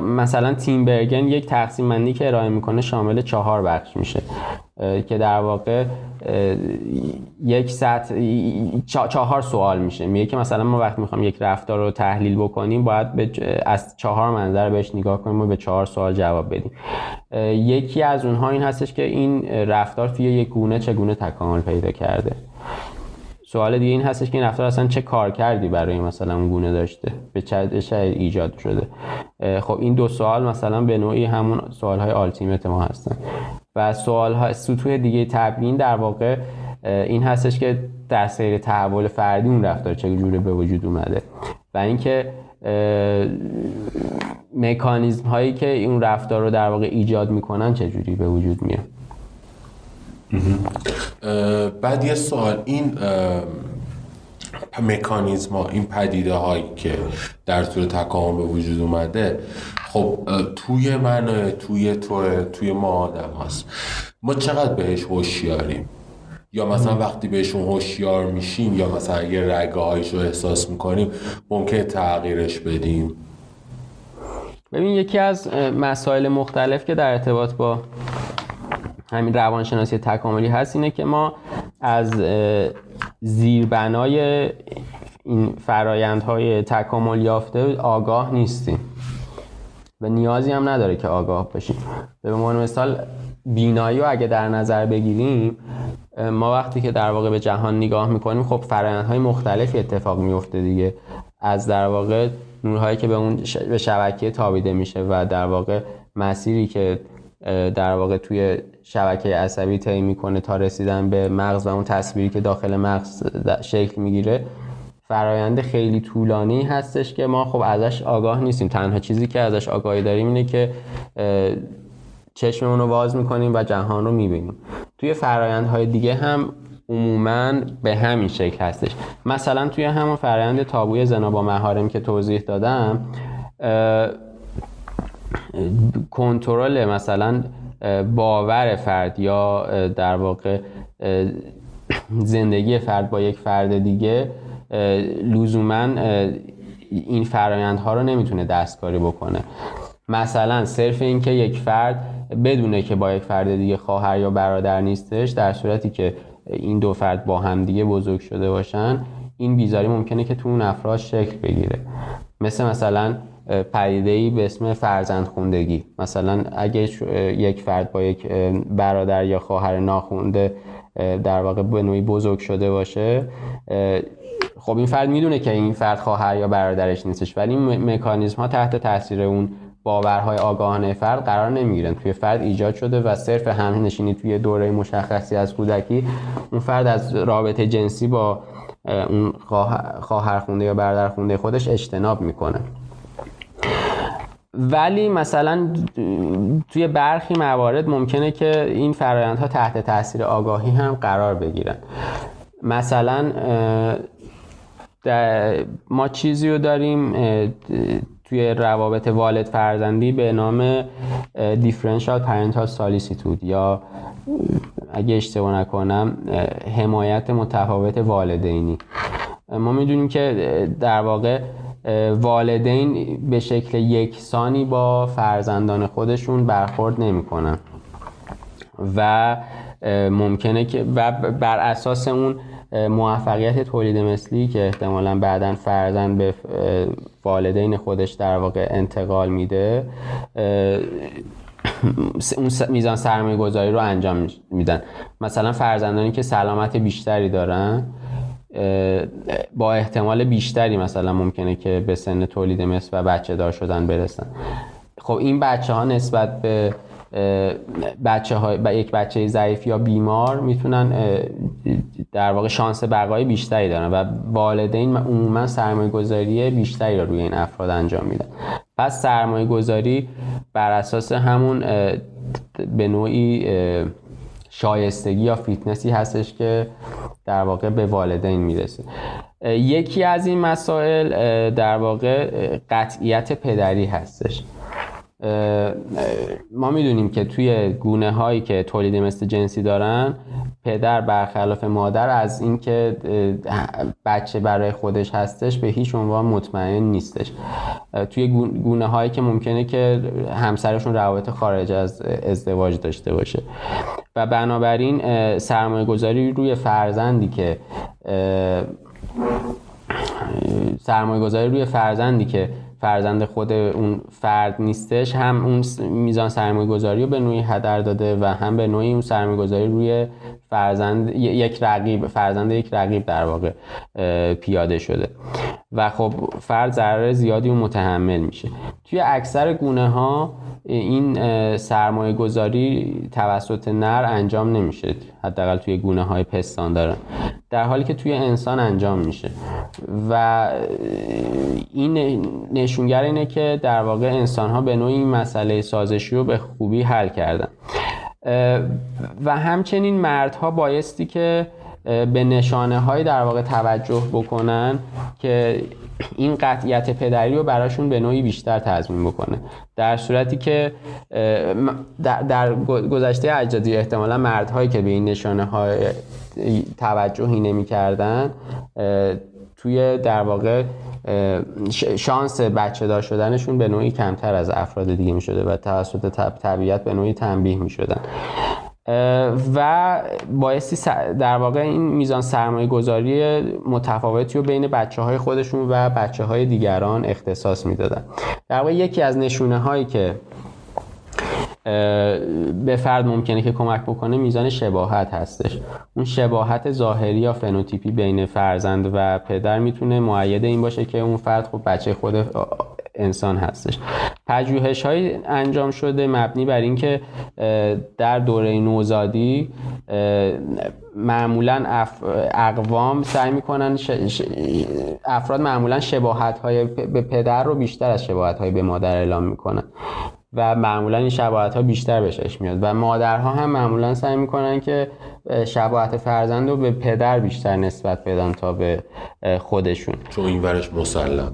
مثلا تیم برگن یک تقسیم بندی که ارائه می‌کنه شامل چهار بخش میشه. که در واقع یک سطح چهار سوال میشه. میگه که مثلا ما وقتی می‌خوام یک رفتار رو تحلیل بکنیم باید از چهار منظر بهش نگاه کنیم و به چهار سوال جواب بدیم. یکی از اونها این هستش که این رفتار توی یک گونه چگونه تکامل پیدا کرده. سوال دیگه این هستش که این رفتار اصلا چه کار کردی برای مثلا اون گونه داشته؟ به چه ایجاد شده؟ خب این دو سوال مثلا به نوعی همون سوال های آلتیمت ما هستن. و سوال ها سطوح دیگه تبیین در واقع این هستش که در سیر تحول فردی اون رفتار چجوری به وجود اومده. و اینکه مکانیزم هایی که اون رفتار رو در واقع ایجاد می‌کنن چجوری به وجود میاد. بعد یه سوال این مکانیزم ها این پدیده هایی که در طول تکامل به وجود اومده خب توی من توی تو توی ما آدم هست ما چقدر بهش هوشیاریم؟ یا مثلا وقتی بهشون هوشیار میشیم یا مثلا یه رگه رو احساس می‌کنیم ممکن تغییرش بدیم؟ ببین یکی از مسائل مختلف که در ارتباط با همین روانشناسی تکاملی هست اینه که ما از زیربنای این فرایندهای تکامل یافته آگاه نیستیم. و نیازی هم نداره که آگاه باشیم به عنوان مثال بینایی رو اگه در نظر بگیریم ما وقتی که در واقع به جهان نگاه می‌کنیم خب فرایندهای مختلفی اتفاق میفته دیگه. از در واقع نورهایی که به اون به شبکه تابیده میشه و در واقع مسیری که در واقع توی شبکه عصبی طی می‌کنه تا رسیدن به مغز و اون تصویری که داخل مغز شکل می‌گیره فرایند خیلی طولانی هستش که ما خب ازش آگاه نیستیم. تنها چیزی که ازش آگاهی داریم اینه که چشممون رو باز می‌کنیم و جهان رو می‌بینیم. توی فرایندهای دیگه هم عموما به همین شکل هستش. مثلا توی همون فرایند تابوی زنا با مهارم که توضیح دادم کنترل مثلا باور فرد یا در واقع زندگی فرد با یک فرد دیگه لزوما این فرایندها رو نمی‌تونه دستکاری بکنه. مثلا صرف اینکه یک فرد بدونه که با یک فرد دیگه خواهر یا برادر نیستش در صورتی که این دو فرد با هم دیگه بزرگ شده باشن این بیزاری ممکنه که تو اون افراد شکل بگیره. مثل مثلا پدیده ای به اسم فرزند خوندگی. مثلا اگه یک فرد با یک برادر یا خواهر ناخونده در واقع به نوعی بزرگ شده باشه خب این فرد می‌دونه که این فرد خواهر یا برادرش نیستش. ولی این مکانیزم ها تحت تاثیر اون باورهای آگاهانه فرد قرار نمی‌گیرن. توی فرد ایجاد شده و صرف هم نشینی توی دوره مشخصی از کودکی اون فرد از رابطه جنسی با اون خواهر خونده یا برادر خونده خودش اجتناب می‌کنه. ولی مثلا توی برخی موارد ممکنه که این فرایندها تحت تاثیر آگاهی هم قرار بگیرن. مثلا ما چیزی رو داریم توی روابط والد فرزندی به نام دیفرنشال پرنتال سالیسیتود یا اگه اشتباه نکنم حمایت متفاوت والدینی. ما می‌دونیم که در واقع والدین به شکل یکسانی با فرزندان خودشون برخورد نمی‌کنن. و ممکنه که و بر اساس اون موفقیت تولید مثلی که احتمالا بعدا فرزند به والدین خودش در واقع انتقال میده اون میزان سرمایه گذاری رو انجام میدن. مثلا فرزندانی که سلامت بیشتری دارن با احتمال بیشتری مثلا ممکنه که به سن تولید مثل و بچه دار شدن برسن. خب این بچه ها نسبت به بچه های یک بچه ضعیف یا بیمار می‌تونن در واقع شانس بقای بیشتری دارن و والدین عموما سرمایه گذاری بیشتری رو روی این افراد انجام میدن. پس سرمایه گذاری بر اساس همون به نوعی شایستگی یا فیتنسی هستش که در واقع به والدین می‌رسه. یکی از این مسائل در واقع قطعیت پدری هستش. ما می‌دونیم که توی گونه هایی که تولید مثل جنسی دارن پدر برخلاف مادر از اینکه بچه برای خودش هستش به هیچ عنوان مطمئن نیستش. توی گونه هایی که ممکنه که همسرشون روابط خارج از ازدواج داشته باشه. و بنابراین سرمایه گذاری روی فرزندی که سرمایه گذاری روی فرزندی که فرزند خود اون فرد نیستش هم اون میزان سرمایه گذاری رو به نوعی هدر داده و هم به نوعی اون سرمایه گذاری روی فرزند یک رقیب فرزند یک رقیب در واقع پیاده شده. و خب فرد ضرر زیادی و متحمل میشه. توی اکثر گونه ها این سرمایه گذاری توسط نر انجام نمیشه. حداقل توی گونه های پستان دارن. در حالی که توی انسان انجام میشه. و این نشونگر اینه که در واقع انسان ها به نوعی این مسئله سازشی رو به خوبی حل کردن. و همچنین مردها بایستی که به نشانه های در واقع توجه بکنن که این قطعیت پدری رو براشون به نوعی بیشتر تضمین بکنه. در صورتی که در گذشته اجدادی احتمالا مردهایی که به این نشانه های توجهی نمی کردن توی در واقع شانس بچه دار شدنشون به نوعی کمتر از افراد دیگه می شده و توسط طبیعت به نوعی تنبیه می شدن و بایستی در واقع این میزان سرمایه گذاری متفاوتی رو بین بچه های خودشون و بچه های دیگران اختصاص می‌دادن. در واقع یکی از نشونه هایی که به فرد ممکنه که کمک بکنه میزان شباهت هستش. اون شباهت ظاهری یا فنوتیپی بین فرزند و پدر می‌تونه معید این باشه که اون فرد خب بچه خود انسان هستش. پژوهش های انجام شده مبنی بر اینکه در دوره نوزادی معمولا اقوام سعی می‌کنن افراد معمولا شباهت های به پدر رو بیشتر از شباهت های به مادر اعلام می‌کنن. و معمولا این شباهت ها بیشتر بهش میاد. و مادرها هم معمولا سعی می‌کنن که شباهت فرزند رو به پدر بیشتر نسبت بدن تا به خودشون. چون این ورش مسلمه.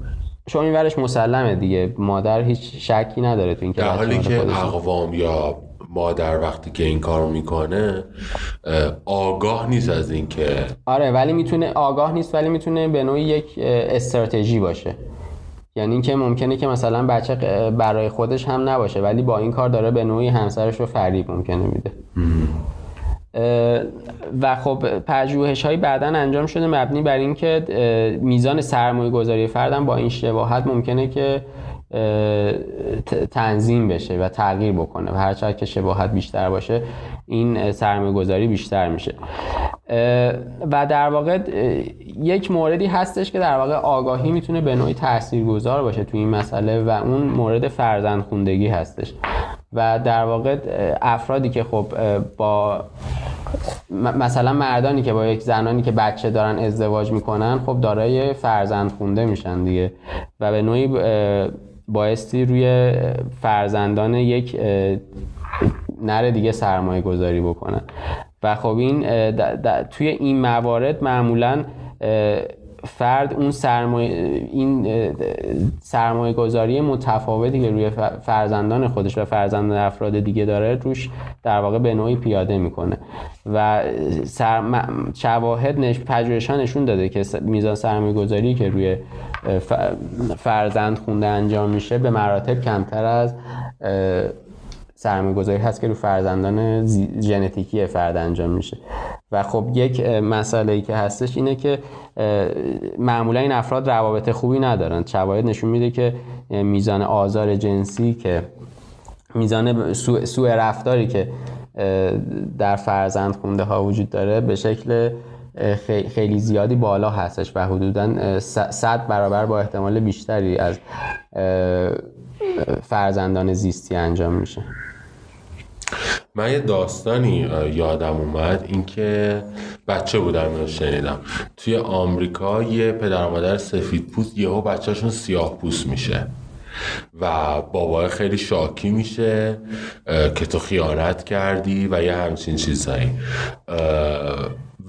چون این ورش مسلمه دیگه. مادر هیچ شکی نداره تو این در حالی که اقوام یا مادر وقتی که این کارو می‌کنه آگاه نیست از اینکه آره ولی می‌تونه آگاه نیست ولی می‌تونه به نوعی یک استراتژی باشه. یعنی اینکه ممکنه که مثلا بچه برای خودش هم نباشه ولی با این کار داره به نوعی همسرش رو فریب ممکنه میده. و خب پژوهش های بعدا انجام شده مبنی بر اینکه میزان سرمایه گذاری فردم با این شباهت ممکنه که تنظیم بشه و تغییر بکنه و هرچقدر که شباهت بیشتر باشه این سرمایه گذاری بیشتر میشه. و در واقع یک موردی هستش که در واقع آگاهی می‌تونه به نوعی تاثیرگذار باشه تو این مسئله و اون مورد فرزند خوندگی هستش. و در واقع افرادی که خب با مثلا مردانی که با یک زنانی که بچه دارن ازدواج می‌کنن خب دارای فرزند خونده میشن دیگه و به نوعی بایستی روی فرزندان یک نر دیگه سرمایه گذاری بکنن. و خب این توی این موارد معمولا فرد اون سرمایه این سرمایه گذاری متفاوتی که روی فرزندان خودش و فرزندان افراد دیگه داره روش در واقع به نوعی پیاده می‌کنه. و شواهد نش نشون داده که میزان سرمایه گذاری که روی فرزند خونده انجام میشه به مراتب کمتر از سرمایه گذاری هست که رو فرزندان ژنتیکی فرد انجام میشه. و خب یک مسئله ای که هستش اینه که معمولا این افراد روابط خوبی ندارن. شواهد نشون میده که میزان آزار جنسی که میزان سوء رفتاری که در فرزند خونده ها وجود داره به شکل خیلی زیادی بالا هستش و حدودا صد برابر با احتمال بیشتری از فرزندان زیستی انجام میشه. من یه داستانی یادم اومد. اینکه بچه بودم اینو شنیدم. توی آمریکا یه پدر مادر سفید پوست یهو بچهشون سیاه پوست میشه. و بابا خیلی شاکی میشه که تو خیانت کردی و یه همچین چیزهایی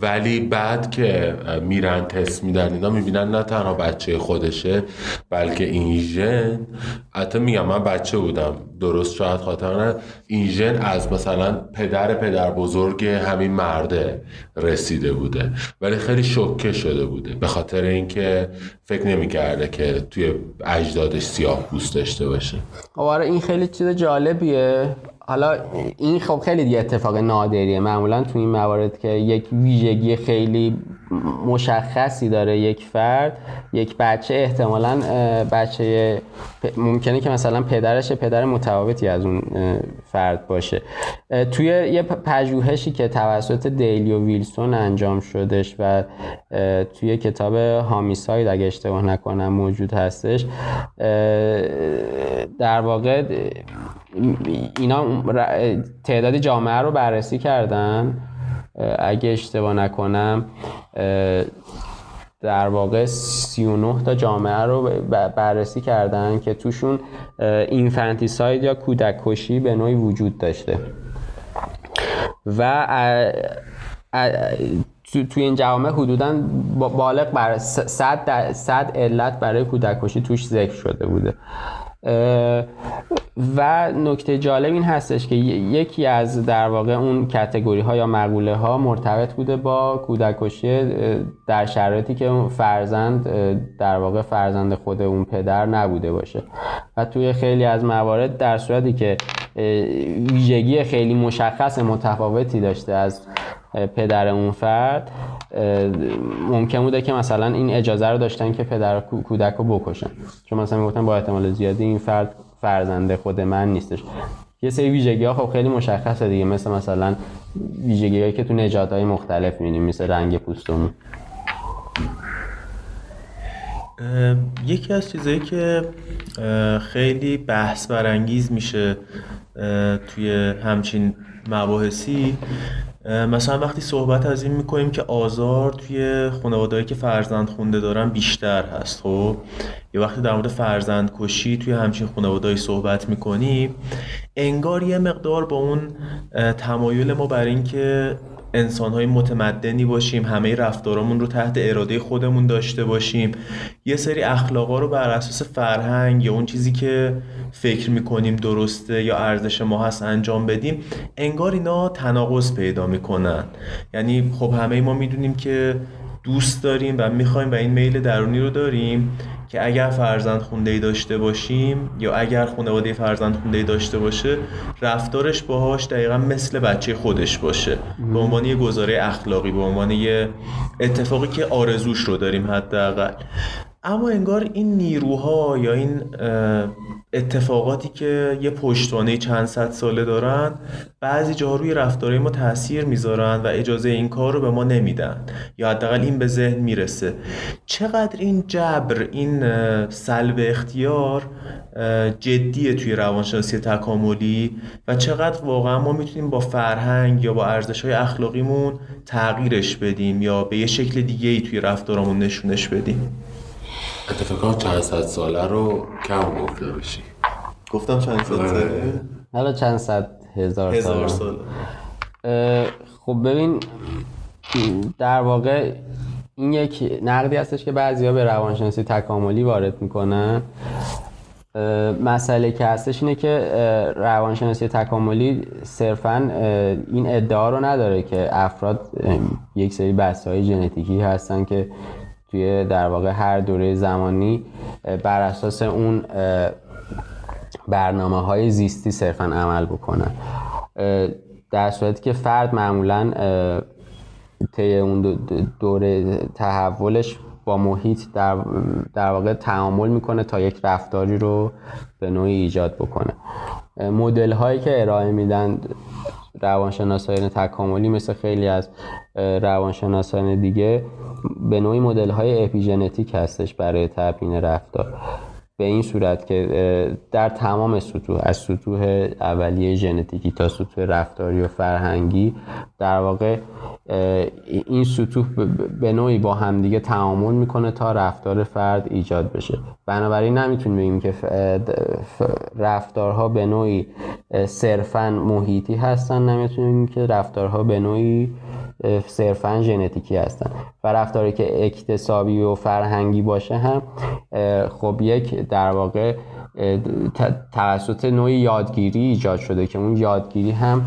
ولی بعد که میرن تست میدن اینا می‌بینن نه تنها بچه خودشه بلکه این ژن حتی میگم من بچه بودم درست شاید خاطر این ژن از مثلا پدر پدر بزرگ همین مرده رسیده بوده. ولی خیلی شوکه شده بوده. به خاطر اینکه فکر نمی‌کرده که توی اجدادش سیاه پوست داشته باشه. آره این خیلی چیز جالبیه. حالا این خب خیلی دیگه اتفاق نادریه. معمولا تو این موارد که یک ویژگی خیلی مشخصی داره یک فرد یک بچه احتمالا بچه ممکنه که مثلا پدرش پدر متفاوتی از اون فرد باشه. توی یه پژوهشی که توسط دیلی و ویلسون انجام شدش و توی کتاب هامیساید اگه اشتباه نکنم موجود هستش در واقع اینا تعدادی جامعه رو بررسی کردن. اگه اشتباه نکنم در واقع 39 تا جامعه رو بررسی کردن که توشون اینفانتیساید یا کودک کشی به نوعی وجود داشته. و توی این جوامع حدودا بالغ بر 100 صد علت برای کودک کشی توش ذکر شده بوده. و نکته جالب این هستش که یکی از در واقع اون کتگوری ها یا مقوله ها مرتبط بوده با کودکشی در شرایطی که اون فرزند در واقع فرزند خود اون پدر نبوده باشه. و توی خیلی از موارد در صورتی که ویژگی خیلی مشخص متفاوتی داشته از پدر اون فرد ممکن بوده که مثلا این اجازه رو داشتن که پدر کودک رو بکشن. چون مثلا می‌گفتن با احتمال زیادی این فرد فرزنده خود من نیستش. یه سری ویژگی ها خب خیلی مشخصه دیگه. مثل مثلا ویژگی هایی که تو نجات های مختلف می‌بینیم مثل رنگ پوستمون یکی از چیزهایی که خیلی بحث برانگیز میشه توی همچین مباحثی مثلا وقتی صحبت از این می‌کنیم که آزار توی خانوادهایی که فرزند خونده دارن بیشتر هست خب؟ یا وقتی در مورد فرزند کشی توی همچین خانوادهایی صحبت می‌کنیم انگار یه مقدار با اون تمایل ما بر اینکه انسان های متمدنی باشیم همه رفتارامون رو تحت اراده خودمون داشته باشیم. یه سری اخلاقا رو بر اساس فرهنگ یا اون چیزی که فکر می‌کنیم درسته یا ارزش ما هست انجام بدیم انگار اینا تناقض پیدا می‌کنن. یعنی خب همه ما می‌دونیم که دوست داریم و می‌خوایم و این میل درونی رو داریم که اگر فرزند خونده ای داشته باشیم یا اگر خانواده فرزند خونده ای داشته باشه رفتارش باهاش دقیقا مثل بچه خودش باشه. به عنوان یه گزاره اخلاقی به عنوان یه اتفاقی که آرزوش رو داریم حداقل. اما انگار این نیروها یا این اتفاقاتی که یه پشتوانه چند صد ساله دارن بعضی جاها روی رفتارهای ما تاثیر می‌ذارن و اجازه این کار رو به ما نمیدن یا حداقل این به ذهن می‌رسه. چقدر این جبر این سلب اختیار جدیه توی روانشناسی تکاملی و چقدر واقعا ما می‌تونیم با فرهنگ یا با ارزش های اخلاقیمون تغییرش بدیم یا به یه شکل دیگه ای توی رفتارمون نشونش بدیم؟ اتفاقا چند صد ساله رو کم گفته باشی. گفتم چند صد. ساله؟ حالا چند صد؟ هزار, هزار سال سال خب ببین در واقع این یک نقدی هستش که بعضیا به روانشناسی تکاملی وارد می‌کنن. مسئله که هستش اینه که روانشناسی تکاملی صرفا این ادعا رو نداره که افراد یک سری بسته های ژنتیکی هستن که توی در واقع هر دوره زمانی بر اساس اون برنامه های زیستی صرفا عمل بکنن. در صورتی که فرد معمولا طی اون دوره تحولش با محیط در, در واقع تعامل می‌کنه تا یک رفتاری رو به نوعی ایجاد بکنه. مدل هایی که ارائه میدن روانشناسان تکاملی مثل خیلی از روانشناسان دیگه به نوعی مدل های اپیژنتیک هستش برای تبیین رفتار. به این صورت که در تمام سطوح از سطوح اولیه ژنتیکی تا سطوح رفتاری و فرهنگی در واقع این سطوح به نوعی با همدیگه تعامل می‌کنه تا رفتار فرد ایجاد بشه. بنابراین نمی‌تونیم بگیم که رفتارها به نوعی صرفا محیطی هستن. نمی‌تونیم بگیم که رفتارها به نوعی صرفا ژنتیکی هستن. و رفتاری که اکتسابی و فرهنگی باشه هم خب یک در واقع توسط نوعی یادگیری ایجاد شده که اون یادگیری هم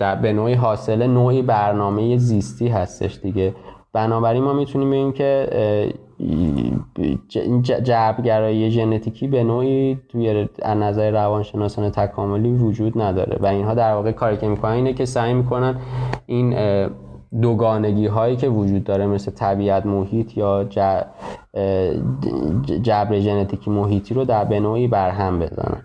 در به نوعی حاصل نوعی برنامه زیستی هستش دیگه. بنابراین ما می‌تونیم بگیم که جبرگرایی ژنتیکی به نوعی توی نظر روانشناسان تکاملی وجود نداره و اینها در واقع کاری که می‌کنن اینه که سعی می‌کنن این دوگانگی هایی که وجود داره مثل طبیعت محیط یا جبر ژنتیکی محیطی رو در به نوعی برهم بزنن.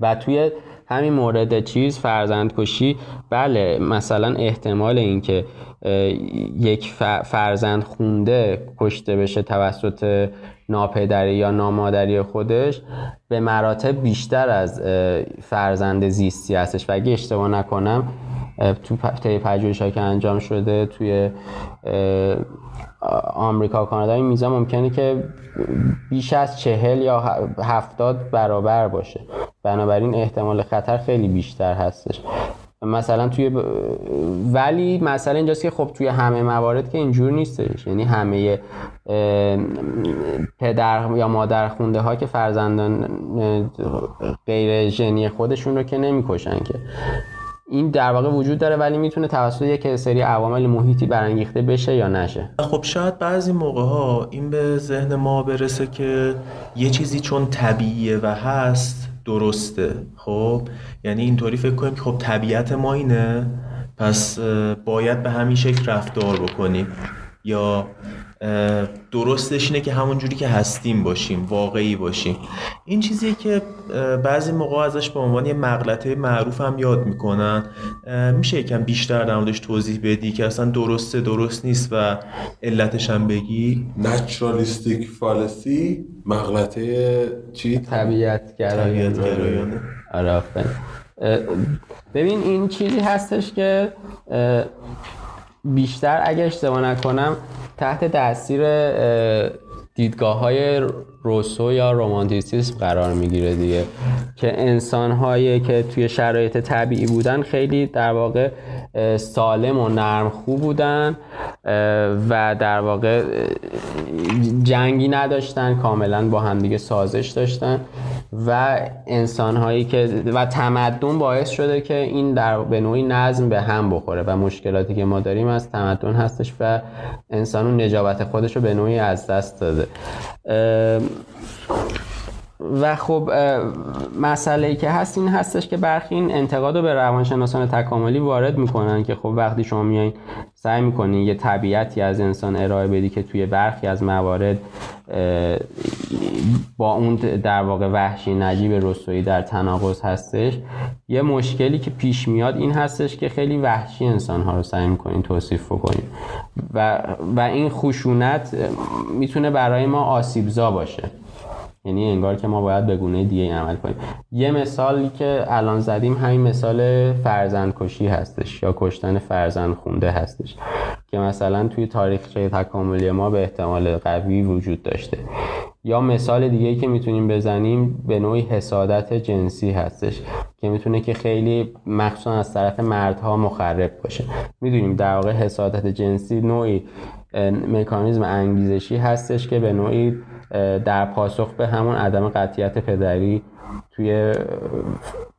و توی همین مورد چیز فرزند کشی بله مثلا احتمال اینکه یک فرزند خونده کشته بشه توسط ناپدری یا نامادری خودش به مراتب بیشتر از فرزند زیستی هستش. و اگه اشتباه نکنم تو طی پژوهش‌ها که انجام شده توی آمریکا و کانادا این میزان ممکنه که بیش از چهل یا هفتاد برابر باشه. بنابراین احتمال خطر خیلی بیشتر هستش. مثلا توی ولی مثلا اینجاست که خب توی همه موارد که اینجور نیستش. یعنی همه پدر یا مادر خونده ها که فرزندان غیر ژنی خودشون رو که نمی‌کشن که. این در واقع وجود داره ولی می‌تونه توسط یک سری عوامل محیطی برانگیخته بشه یا نشه. خب شاید بعضی موقع ها این به ذهن ما برسه که یه چیزی چون طبیعیه و هست درسته. خب یعنی اینطوری فکر کنیم که خب طبیعت ما اینه پس باید به همین شکل رفتار بکنیم. یا درستش اینه که همون جوری که هستیم باشیم واقعی باشیم. این چیزیه که بعضی موقع ازش به عنوان یه مغلطه معروف هم یاد می‌کنن. میشه یکم بیشتر در موردش توضیح بدی که اصلا درسته درست نیست و علتش هم بگی؟ نچرالیستیک فالسی مغلطه چی؟ طبیعت گرایانه آره ببین این چیزی هستش که بیشتر اگه اشتباه نکنم تحت تاثیر دیدگاه های روسو یا رومانتیسیسم قرار می‌گیره دیگه. که انسان هایی که توی شرایط طبیعی بودن خیلی در واقع سالم و نرم خوب بودن و در واقع جنگی نداشتن کاملا با همدیگه سازش داشتن و انسان هایی که و تمدن باعث شده که این در به نوعی نظم به هم بخوره و مشکلاتی که ما داریم از تمدن هستش و انسان نجابت خودش رو به نوعی از دست داده. そうです。و خب مسئله که هست این هستش که برخی این انتقاد رو به روانشناسان تکاملی وارد می‌کنن که خب وقتی شما میایین سعی می‌کنین یه طبیعتی از انسان ارائه بدی که توی برخی از موارد با اون در واقع وحشی نجیب رسویی در تناقض هستش یه مشکلی که پیش میاد این هستش که خیلی وحشی انسان ها رو سعی می‌کنین توصیف بکنیم و, و این خشونت می‌تونه برای ما آسیبزا باشه. یعنی انگار که ما باید به گونه دیگه عمل کنیم. یه مثالی که الان زدیم همین مثال فرزند کشی هستش یا کشتن فرزند خونده هستش که مثلا توی تاریخچه تکاملی ما به احتمال قوی وجود داشته. یا مثال دیگه که می‌تونیم بزنیم به نوعی حسادت جنسی هستش که می‌تونه که خیلی مخصوصا از طرف مردها مخرب باشه. می‌دونیم در واقع حسادت جنسی نوعی مکانیزم انگیزشی هستش که به نوعی در پاسخ به همون عدم قطیت پدری توی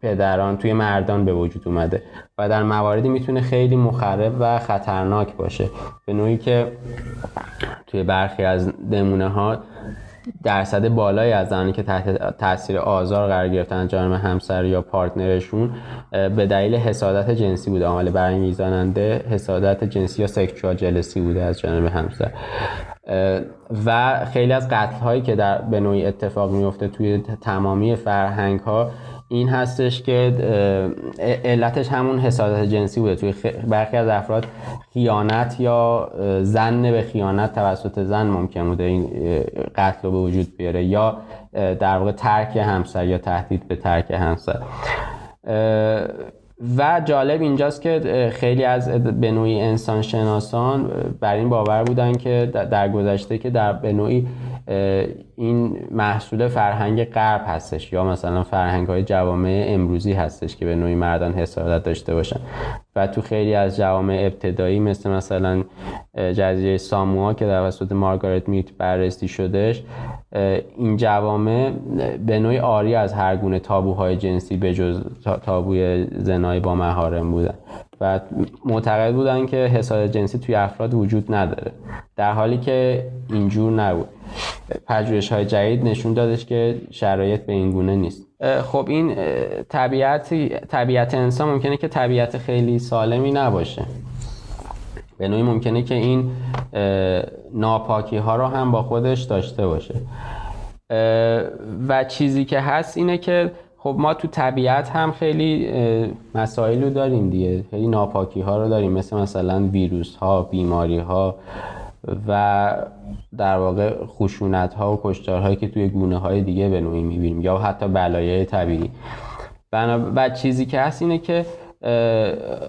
پدران توی مردان به وجود اومده و در مواردی می‌تونه خیلی مخرب و خطرناک باشه. به نوعی که توی برخی از نمونه ها درصد بالایی از زنانی که تحت تاثیر آزار قرار گرفتن جانب همسر یا پارتنرشون به دلیل حسادت جنسی بوده. عامل برانگیزاننده حسادت جنسی یا سکشوال جلسی بوده از جانب همسر. و خیلی از قتل هایی که در به نوعی اتفاق میفته توی تمامی فرهنگ ها این هستش که علتش همون حسادت جنسی بوده. توی برخی از افراد خیانت یا زن به خیانت توسط زن ممکن بوده این قتل رو به وجود بیاره یا در واقع ترک همسر یا تهدید به ترک همسر. و جالب اینجاست که خیلی از به نوعی انسان شناسان بر این باور بودن که در گذشته که در به نوعی این محصول فرهنگ غرب هستش یا مثلا فرهنگ های جوامع امروزی هستش که به نوعی مردان حسادت داشته باشن. و تو خیلی از جوامع ابتدایی مثل مثلا جزیره ساموا که توسط مارگارت میت بررسی شدهش این جوامع به نوعی آری از هر گونه تابوهای جنسی به جز تابوی زنای با مهارم بودن. و معتقد بودن که حسادت جنسی توی افراد وجود نداره. در حالی که اینجور نبود. پژوهش های جدید نشون دادش که شرایط به این گونه نیست. خب این طبیعت طبیعت انسان ممکنه که طبیعت خیلی سالمی نباشه. به نوعی ممکنه که این ناپاکی ها رو هم با خودش داشته باشه. و چیزی که هست اینه که خب ما تو طبیعت هم خیلی مسائل رو داریم دیگه. خیلی ناپاکی ها رو داریم. مثل مثلا ویروس ها بیماری ها و در واقع خشونت ها و کشتار هایی که توی گونه های دیگه به نوعی می‌بینیم یا حتی بلایای طبیعی. و چیزی که هست اینه که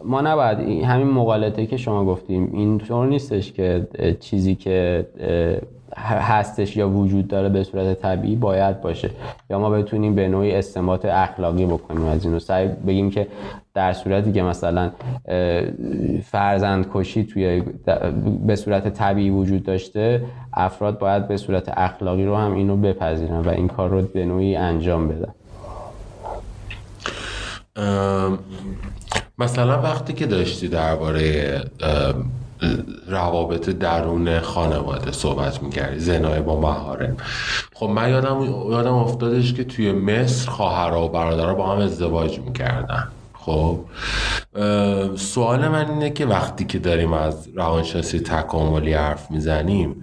ما نباید همین مقالطه که شما گفتیم این طور نیستش که چیزی که هستش یا وجود داره به صورت طبیعی باید باشه. یا ما بتونیم به نوعی استمات اخلاقی بکنیم از اینو. سعی بگیم که در صورتی که مثلا فرزند کشی توی به صورت طبیعی وجود داشته افراد باید به صورت اخلاقی رو هم اینو بپذیرن و این کار رو به نوعی انجام بدن. مثلا وقتی که داشتی درباره روابط درون خانواده صحبت می‌کردی زنای با مهارم. خب من یادم یادم افتادش که توی مصر خواهرها و برادرها با هم ازدواج می‌کردن. خب؟ سوال من اینه که وقتی که داریم از روانشناسی تکاملی حرف می‌زنیم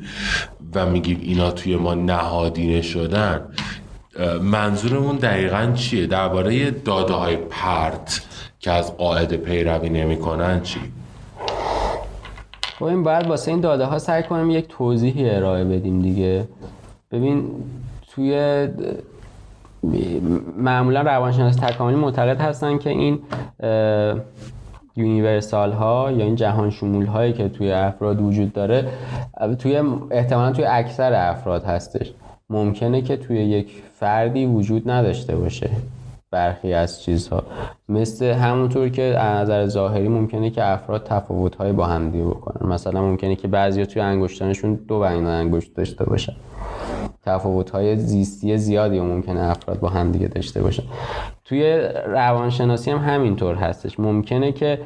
و میگیم اینا توی ما نهادینه شدن منظورمون دقیقا چیه؟ درباره داده های پرت که از قاعده پیروی نمی‌کنن چی؟ خب باید واسه این داده ها سعی کنیم یک توضیحی ارائه بدیم دیگه. ببین توی معمولا روانشناس تکاملی معتقد هستن که این یونیورسال ها یا این جهان شمول هایی که توی افراد وجود داره توی احتمالا توی اکثر افراد هستش. ممکنه که توی یک فردی وجود نداشته باشه. برخی از چیزها. مثل همونطور که از نظر ظاهری ممکنه که افراد تفاوت‌های با هم دیگه بکنن. مثلا ممکنه که بعضیا توی انگشتانشون دو بین انگشت داشته باشن. تفاوت‌های زیستی زیادی و ممکنه افراد با هم دیگه داشته باشن. توی روانشناسی هم همینطور هستش. ممکنه که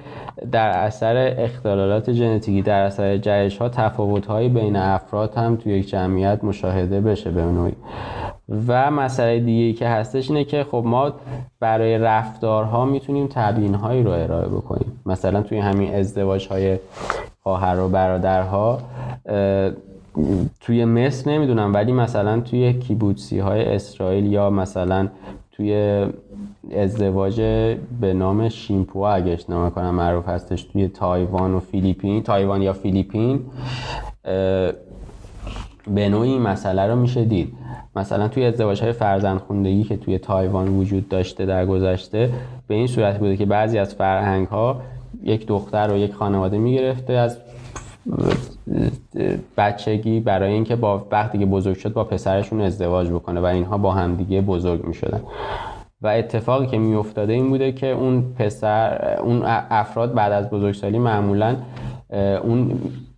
در اثر اختلالات ژنتیکی در اثر جهش ها تفاوت بین افراد هم توی یک جمعیت مشاهده بشه به نوعی. و مسئله دیگه که هستش اینه که خب ما برای رفتارها می‌تونیم تبیین هایی رو ارائه بکنیم. مثلا توی همین ازدواج های خواهر و برادرها توی مصر نمی‌دونم ولی مثلا توی کیبوتسی های اسرائیل یا مثلا توی ازدواج به نام شیمپوا اگه اشتباه کنم معروف هستش توی تایوان و فیلیپین تایوان یا فیلیپین به نوعی این مسئله رو میشه دید. مثلا توی ازدواج های فرزندخوندگی که توی تایوان وجود داشته در گذشته به این صورت بوده که بعضی از فرهنگ ها یک دختر و یک خانواده می‌گرفته از بچگی برای اینکه با وقتی که بزرگ شد با پسرشون ازدواج بکنه و اینها با همدیگه بزرگ می‌شدن. و اتفاقی که میافتاده این بوده که اون پسر اون افراد بعد از بزرگسالی معمولا اون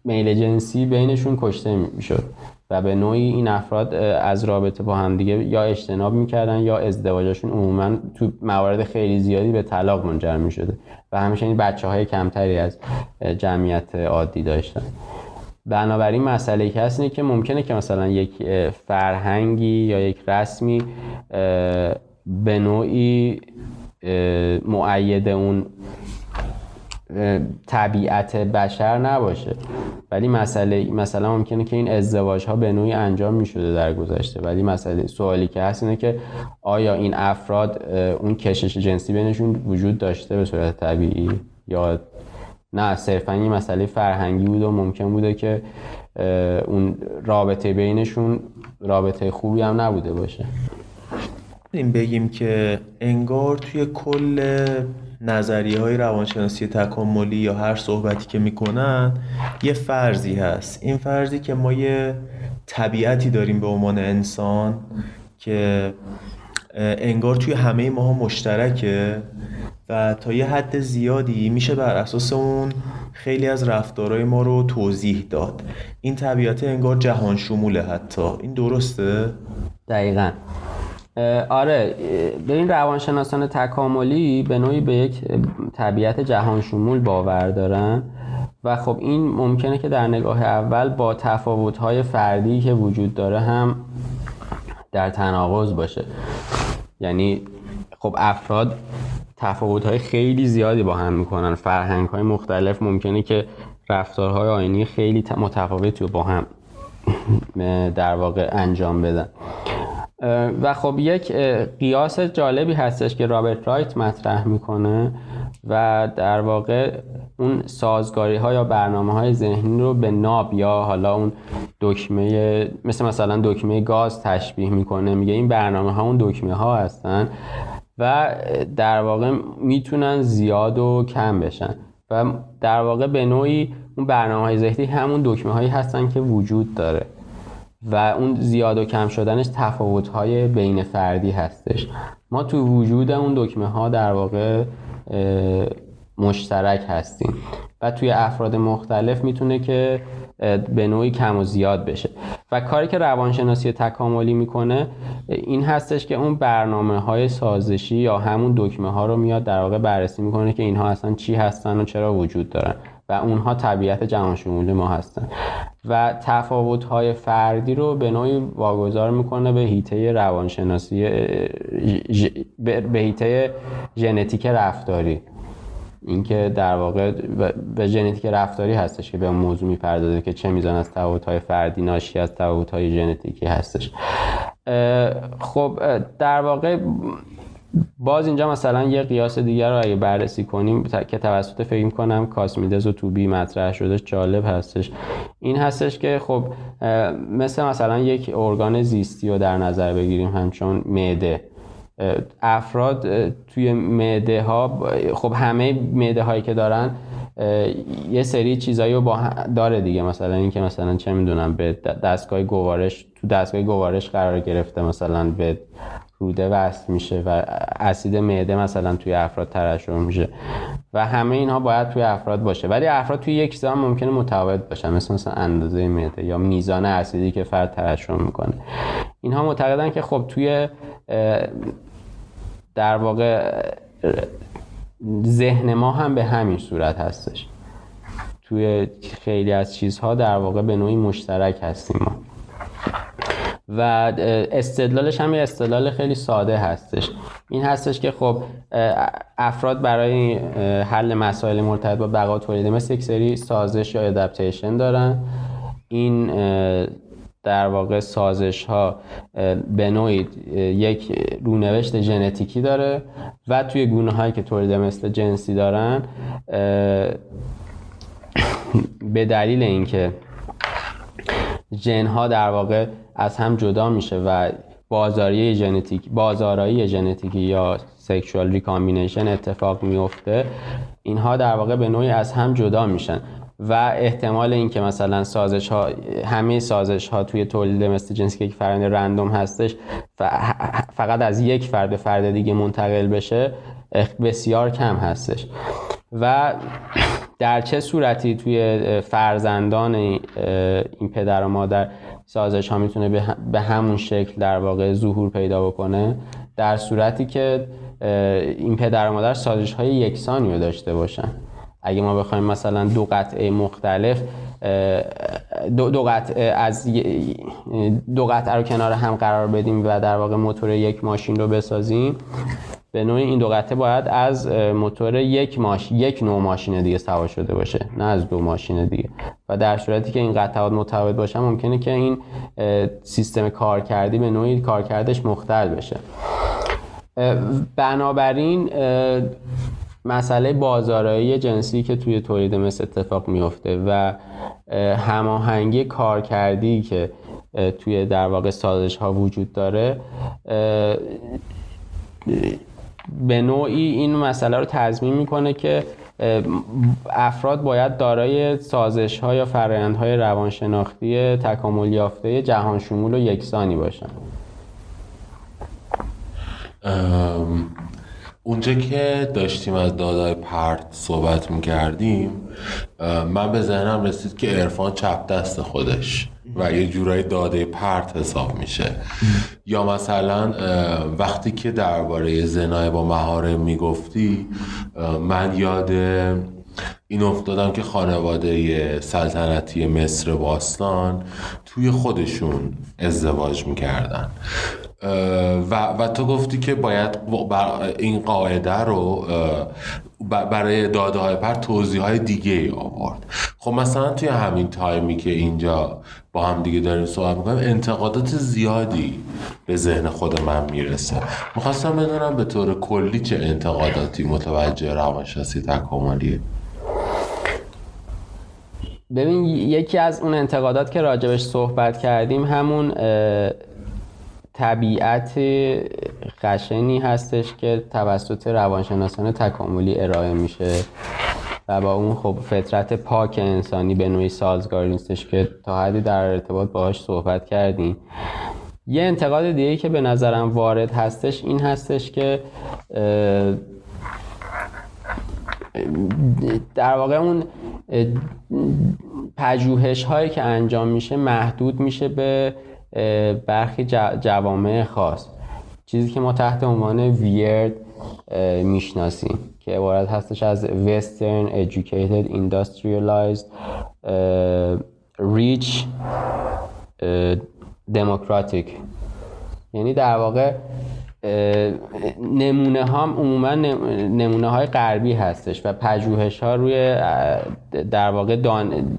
میل جنسی بینشون کشته می‌شد. و به نوعی این افراد از رابطه با هم دیگه یا اجتناب می‌کردن یا ازدواجشون عموما تو موارد خیلی زیادی به طلاق منجر می‌شده و همچنین بچه های کمتری از جمعیت عادی داشتن. بنابراین مسئله که هست اینه که ممکنه که مثلا یک فرهنگی یا یک رسمی به نوعی معید اون طبیعت بشر نباشه. ولی مسئله مثلا ممکنه که این ازدواج ها به نوعی انجام می شده در گذشته. ولی مسئله سوالی که هست اینه که آیا این افراد اون کشش جنسی بینشون وجود داشته به صورت طبیعی یا نه؟ صرفا این مسئله فرهنگی بود و ممکن بوده که اون رابطه بینشون رابطه خوبی هم نبوده باشه. این بگیم که انگار توی کل نظریه های روانشناسی تکاملی یا هر صحبتی که می‌کنن یه فرضی هست. این فرضی که ما یه طبیعتی داریم به عنوان انسان که انگار توی همه ماها مشترکه و تا یه حد زیادی میشه بر اساس اون خیلی از رفتارهای ما رو توضیح داد. این طبیعت انگار جهان شموله حتی. این درسته؟ دقیقا. آره این روانشناسان تکاملی به نوعی به یک طبیعت جهان شمول باور دارن و خب این ممکنه که در نگاه اول با تفاوت‌های فردی که وجود داره هم در تناقض باشه. یعنی خب افراد تفاوت‌های خیلی زیادی با هم می‌کنن. فرهنگ‌های مختلف ممکنه که رفتارهای آینی خیلی متفاوتی رو با هم در واقع انجام بدن. و خب یک قیاس جالبی هستش که رابرت رایت مطرح می‌کنه و در واقع اون سازگاری ها یا برنامه های ذهنی رو به ناب یا حالا اون دکمه مثل مثلا دکمه گاز تشبیه می‌کنه. میگه این برنامه ها اون دکمه ها هستن و در واقع می‌تونن زیاد و کم بشن و در واقع به نوعی اون برنامه های ذهنی همون دکمه هایی هستن که وجود داره. و اون زیاد و کم شدنش تفاوت های بین فردی هستش. ما تو وجود اون دکمه ها در واقع مشترک هستیم و توی افراد مختلف می‌تونه که به نوعی کم و زیاد بشه. و کاری که روانشناسی تکاملی می‌کنه این هستش که اون برنامه های سازشی یا همون دکمه ها رو میاد در واقع بررسی می‌کنه که اینها اصلا چی هستن و چرا وجود دارن. و اونها طبیعت جهان شمول ما هستن. و تفاوت های فردی رو به نوعی واگذار می‌کنه به هیته روانشناسی به هیته ژنتیک رفتاری. اینکه در واقع به ژنتیک رفتاری هستش که به اون موضوع می‌پردازه که چه میزان از های فردی ناشی از های ژنتیکی هستش. خب در واقع باز اینجا مثلا یه قیاس دیگر رو اگه بررسی کنیم که توسط فکر کنم کاسمیدز و توبی مطرح شده جالب هستش. این هستش که خب مثل مثلا یک ارگان زیستی رو در نظر بگیریم همچون معده. افراد توی معده ها خب همه معده هایی که دارن یه سری چیزایی رو با داره دیگه. مثلا اینکه مثلا چه می‌دونم به دستگاه گوارش تو دستگاه گوارش قرار گرفته مثلا به روده وصل میشه و اسید معده مثلا توی افراد ترشح میشه و همه اینها باید توی افراد باشه. ولی افراد توی یک زمان ممکنه متفاوت باشن مثل مثلا اندازه معده یا میزان اسیدی که فرد ترشح می‌کنه. اینها معتقدن که خب توی در واقع ذهن ما هم به همین صورت هستش. توی خیلی از چیزها در واقع به نوعی مشترک هستیم ما. و استدلالش هم یه استدلال خیلی ساده هستش. این هستش که خب افراد برای حل مسائل مرتبط با بقا تولید مثل یک سری سازش یا ادپتیشن دارن. این در واقع سازش ها به نوعی یک رونوشت ژنتیکی داره و توی گونه هایی که تولید مثل جنسی دارن به دلیل اینکه ژن ها در واقع از هم جدا میشه و بازاری ژنتیک بازارایی ژنتیکی یا sexual recombination اتفاق میفته اینها در واقع به نوعی از هم جدا میشن. و احتمال اینکه مثلا سازش ها همه سازش ها توی تولید مثل جنسی که یک فرآیند رندوم هستش فقط از یک فرد به فرد دیگه منتقل بشه بسیار کم هستش. و در چه صورتی توی فرزندان این پدر و مادر سازش ها می‌تونه به همون شکل در واقع ظهور پیدا بکنه؟ در صورتی که این پدر و مادر سازش های یکسانی رو داشته باشن. اگه ما بخوایم مثلا دو قطعه مختلف دو, دو قطعه از دو قطعه رو کنار هم قرار بدیم و در واقع موتور یک ماشین رو بسازیم. به نوعی این دو قطعه باید از موتور یک ماش... یک نوع ماشین دیگه سوار شده باشه نه از دو ماشین دیگه. و در صورتی که این قطعات متفاوت باشن ممکنه که این سیستم کارکردی به نوعی کارکردش مختل بشه. بنابراین مسئله بازارایی جنسی که توی تولید مثل اتفاق میفته و هماهنگی کارکردی که توی در واقع سازش ها وجود داره به نوعی این مسئله رو تضمین می‌کنه که افراد باید دارای سازش ها یا فرایند های روانشناختی تکامل یافته جهان شمول و یکسانی باشن. اونجا که داشتیم از دادای پرت صحبت می‌کردیم من به ذهنم رسید که عرفان چپ دست خودش و یه جورایی داده پرت حساب میشه. یا مثلا وقتی که درباره زنای با مهاره می‌گفتی من یاد این افتادم که خانواده سلطنتی مصر باستان توی خودشون ازدواج می‌کردن. و, و تو گفتی که باید این قاعده رو برای داده های پر توضیح های دیگه ای آورد. خب مثلا توی همین تایمی که اینجا با هم دیگه داریم صحبت می‌کنیم انتقادات زیادی به ذهن خود من می‌رسه. می‌خواستم بدونم به طور کلی چه انتقاداتی متوجه روانشناسی تکاملیه. ببین یکی از اون انتقادات که راجبش صحبت کردیم همون طبیعت خشنی هستش که توسط روانشناسان تکاملی ارائه میشه و با اون خب فطرت پاک انسانی به نوعی سازگار نیستش که تا حدی در ارتباط باهاش صحبت کردیم. یه انتقاد دیگه که به نظرم وارد هستش این هستش که در واقع اون پژوهش هایی که انجام میشه محدود میشه به برخی جوامع خاص. چیزی که ما تحت عنوان ویرد می‌شناسیم که عبارت هستش از Western Educated Industrialized Rich Democratic. یعنی در واقع نمونه ها عموما نمونه های غربی هستش و پژوهش ها روی در واقع دان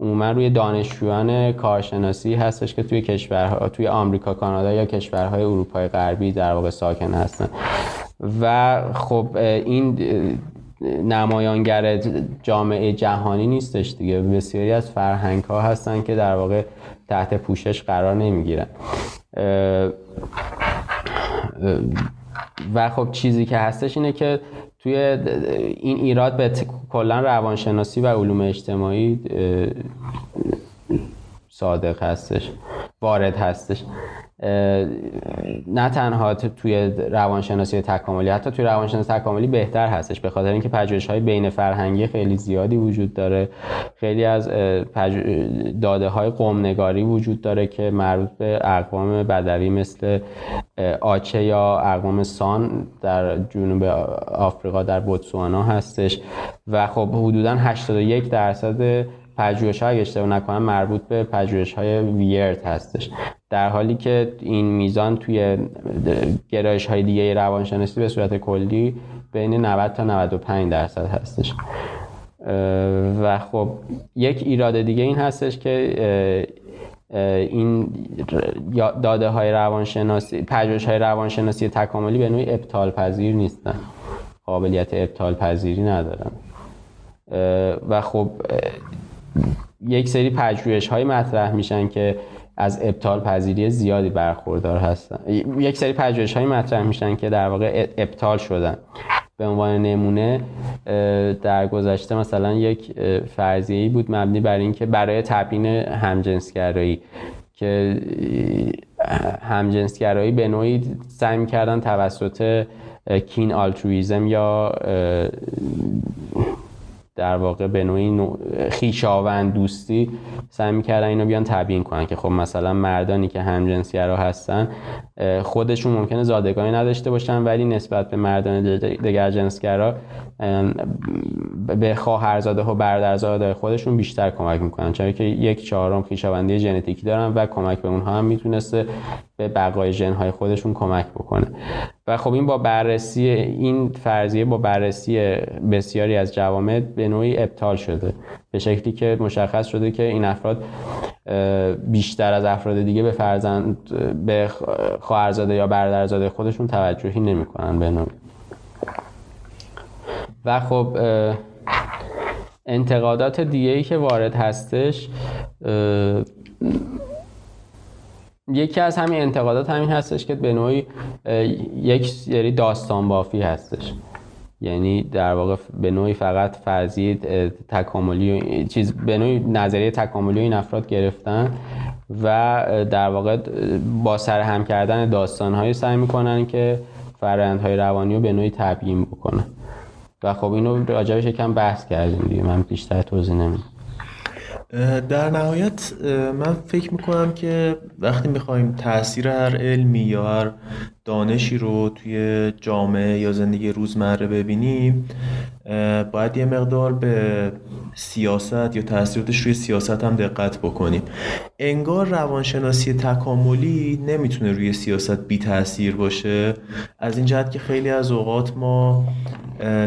عموما روی دانشجویان کارشناسی هستش که توی کشورها توی آمریکا کانادا یا کشورهای اروپای غربی در واقع ساکن هستن. و خب این نمایانگر جامعه جهانی نیستش دیگه. بسیاری از فرهنگ ها هستن که در واقع تحت پوشش قرار نمی‌گیرن. و خب چیزی که هستش اینه که توی این ایراد به کلا روانشناسی و علوم اجتماعی صادق هستش وارد هستش. نه تنها توی روانشناسی تکاملی حتی توی روانشناسی تکاملی بهتر هستش به خاطر اینکه پژوهش های بین فرهنگی خیلی زیادی وجود داره. خیلی از داده های قومنگاری وجود داره که مربوط به اقوام بدوی مثل آچه یا اقوام سان در جنوب آفریقا در بوتسوانا هستش. و خب حدودا 81 درصد پژوهش های اشتباه نکنم مربوط به پژوهش های ویرت هستش. در حالی که این میزان توی گرایش های دیگه روانشناسی به صورت کلی بین 90 تا 95 درصد هستش. و خب یک ایراد دیگه این هستش که این داده های روانشناسی پژوهش های روانشناسی تکاملی به نوعی ابطال پذیر نیستن. قابلیت ابطال پذیری ندارن و خب یک سری پژوهش های مطرح میشن که از ابطال پذیری زیادی برخوردار هستن. یک سری پژوهش های مطرح میشن که در واقع ابطال شدن. به عنوان نمونه در گذشته مثلا یک فرضیه‌ای بود مبنی بر اینکه برای تبیین همجنسگرایی که همجنسگرایی به نوعی سعی کردن توسط کین آلترویزم یا در واقع به نوعی خیشاوند دوستی سعی می‌کردن اینو بیان تبیین کنن که خب مثلا مردانی که همجنسگرا هستن خودشون ممکنه زادگاهی نداشته باشن ولی نسبت به مردان دیگر جنسگرا به خواهرزاده و برادرزاده خودشون بیشتر کمک می‌کنن چون که یک چهارم خیشاوندی ژنتیکی دارن و کمک به اونها هم می‌تونسته به بقای ژنهای خودشون کمک بکنه. و خب این با بررسی این فرضیه با بررسی بسیاری از جوامع به نوعی ابطال شده. به شکلی که مشخص شده که این افراد بیشتر از افراد دیگه به فرزند به خواهرزاده یا برادرزاده خودشون توجهی نمی‌کنن به نوعی. و خب انتقادات دیگه ای که وارد هستش یکی از همین انتقادات همین هستش که به نوعی یک سری داستان بافی هستش. یعنی در واقع به نوعی فقط فرضی تکاملی چیز به نوعی نظریه تکاملی این افراد گرفتن و در واقع با سر هم کردن داستان هایی سعی می‌کنن که فرآیندهای روانی رو به نوعی تبیین بکنه و خب اینو راجبش یکم بحث کردیم دیگه. من بیشتر توضیح نمیدم. در نهایت من فکر می‌کنم که وقتی می‌خوایم تاثیر هر علمی یا هر دانشی رو توی جامعه یا زندگی روزمره ببینیم باید یه مقدار به سیاست یا تاثیراتش روی سیاست هم دقت بکنیم. انگار روانشناسی تکاملی نمی‌تونه روی سیاست بی تاثیر باشه. از این جهت که خیلی از اوقات ما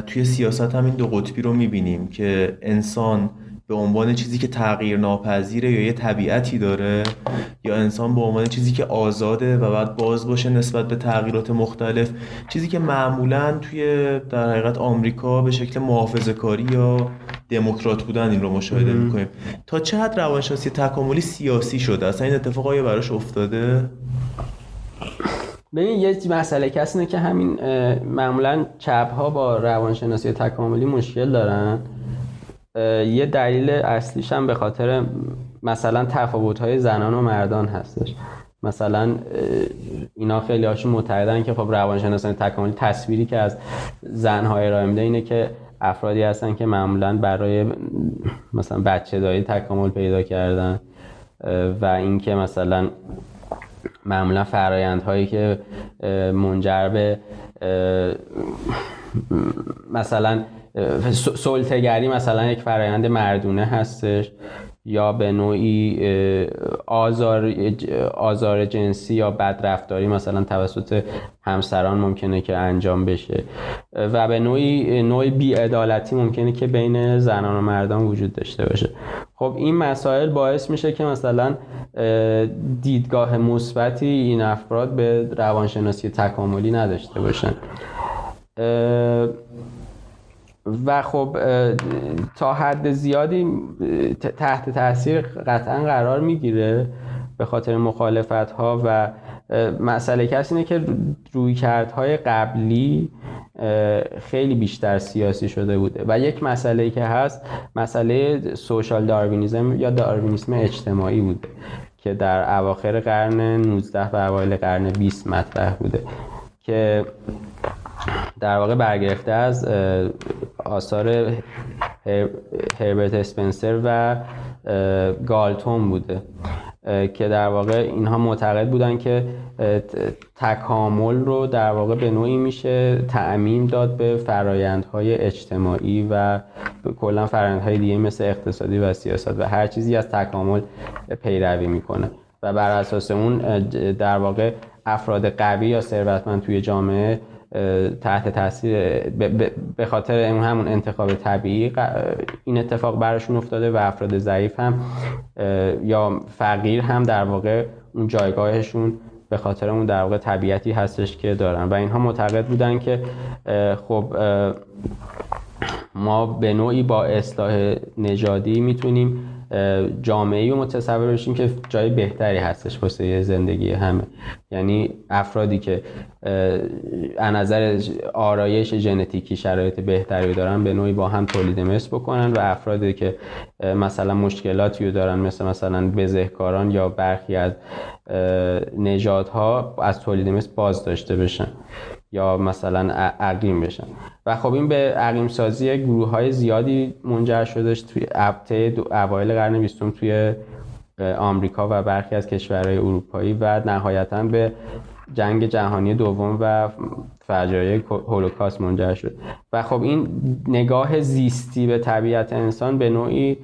توی سیاست هم این دو قطبی رو می‌بینیم که انسان به عنوان چیزی که تغییر ناپذیره یا یه طبیعتی داره یا انسان به عنوان چیزی که آزاده و باید باز باشه نسبت به تغییرات مختلف. چیزی که معمولا توی در حقیقت آمریکا به شکل محافظه کاری یا دموکرات بودن این رو مشاهده می‌کنیم. تا چه حد روانشناسی تکاملی سیاسی شده اصلا این اتفاق آیا براش افتاده؟ ببین یه مسئله کسی اینه که همین معمولا چپ ها با روانشناسی تکاملی مشکل دارن. یه دلیل اصلیش هم به خاطر مثلا تفاوت زنان و مردان هستش. مثلا اینا خیلی هاشون معتقدن که خب روانشناسان تکاملی تصویری که از زنهای ارائه میده اینه که افرادی هستن که معمولا برای مثلا بچه دایی تکامل پیدا کردن و اینکه مثلا معمولا فرایندهایی که منجر به مثلا سلطگری مثلا یک فرایند مردونه هستش یا به نوعی آزار, آزار جنسی یا بدرفتاری مثلا توسط همسران ممکنه که انجام بشه. و به نوعی نوعی بیعدالتی ممکنه که بین زنان و مردان وجود داشته باشه. خب این مسائل باعث میشه که مثلا دیدگاه مثبتی این افراد به روانشناسی تکاملی نداشته باشن. و خب تا حد زیادی تحت تاثیر قطعا قرار می‌گیره به خاطر مخالفت ها و مسئله کسی اینه که رویکردهای قبلی خیلی بیشتر سیاسی شده بوده. و یک مسئله که هست مسئله سوشال داروینیزم یا داروینیسم اجتماعی بوده که در اواخر قرن 19 و اوایل قرن 20 مطرح بوده که در واقع برگرفته از آثار هربرت اسپنسر و گالتون بوده. که در واقع اینها معتقد بودن که تکامل رو در واقع به نوعی میشه تأمین داد به فرایندهای اجتماعی و کلا فرایندهای دیگه مثل اقتصادی و سیاست و هر چیزی از تکامل پیروی می‌کنه. و بر اساس اون در واقع افراد قوی یا ثروتمند توی جامعه تحت تاثیر به خاطر همون انتخاب طبیعی این اتفاق براشون افتاده و افراد ضعیف هم یا فقیر هم در واقع اون جایگاهشون به خاطر اون در واقع طبیعتی هستش که دارن. و اینها معتقد بودن که خب ما به نوعی با اصلاح نژادی می‌تونیم جامعه رو متصور بشیم که جای بهتری هستش واسه زندگی همه. یعنی افرادی که از نظر آرایش ژنتیکی شرایط بهتری دارن به نوعی با هم تولید مثل بکنن و افرادی که مثلا مشکلاتی رو دارن مثل مثلا بزهکاران یا برخی از نژادها از تولید مثل باز داشته بشن یا مثلا عقیم بشن. و خب این به عقیم سازی گروه های زیادی منجر شدش توی ابته اوایل قرن بیستم توی آمریکا و برخی از کشورهای اروپایی و نهایتا به جنگ جهانی دوم و فجایع هولوکاست منجر شد. و خب این نگاه زیستی به طبیعت انسان به نوعی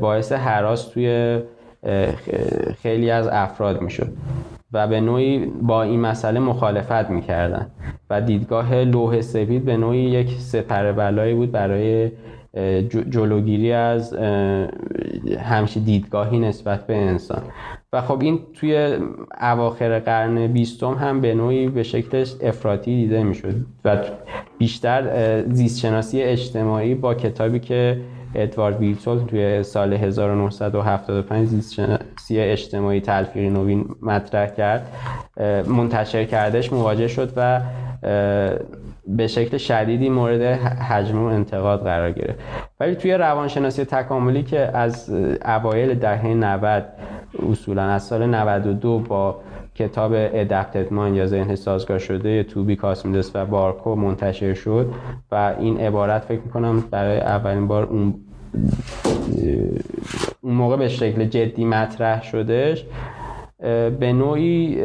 باعث حراس توی خیلی از افراد می‌شد. و به نوعی با این مسئله مخالفت می‌کردن. و دیدگاه لوح سفید به نوعی یک سپر بلایی بود برای جلوگیری از همچی دیدگاهی نسبت به انسان. و خب این توی اواخر قرن بیستم هم به نوعی به شکلش افراطی دیده می‌شد. و بیشتر زیستشناسی اجتماعی با کتابی که ادوارد ویلسول توی سال 1975 زیستشناسی اجتماعی تلفیقی نوین مطرح کرد. منتشر کردش مواجه شد و به شکل شدیدی مورد حجم و انتقاد قرار گرفت. ولی توی روانشناسی تکاملی که از اوایل دهه 90 اصولا از سال 92 با کتاب ادپتد مایند یا ذهن سازگار شده توبی کاسمیدس و بارکو منتشر شد و این عبارت فکر می‌کنم برای اولین بار اون اون موقع به شکل جدی مطرح شدش به نوعی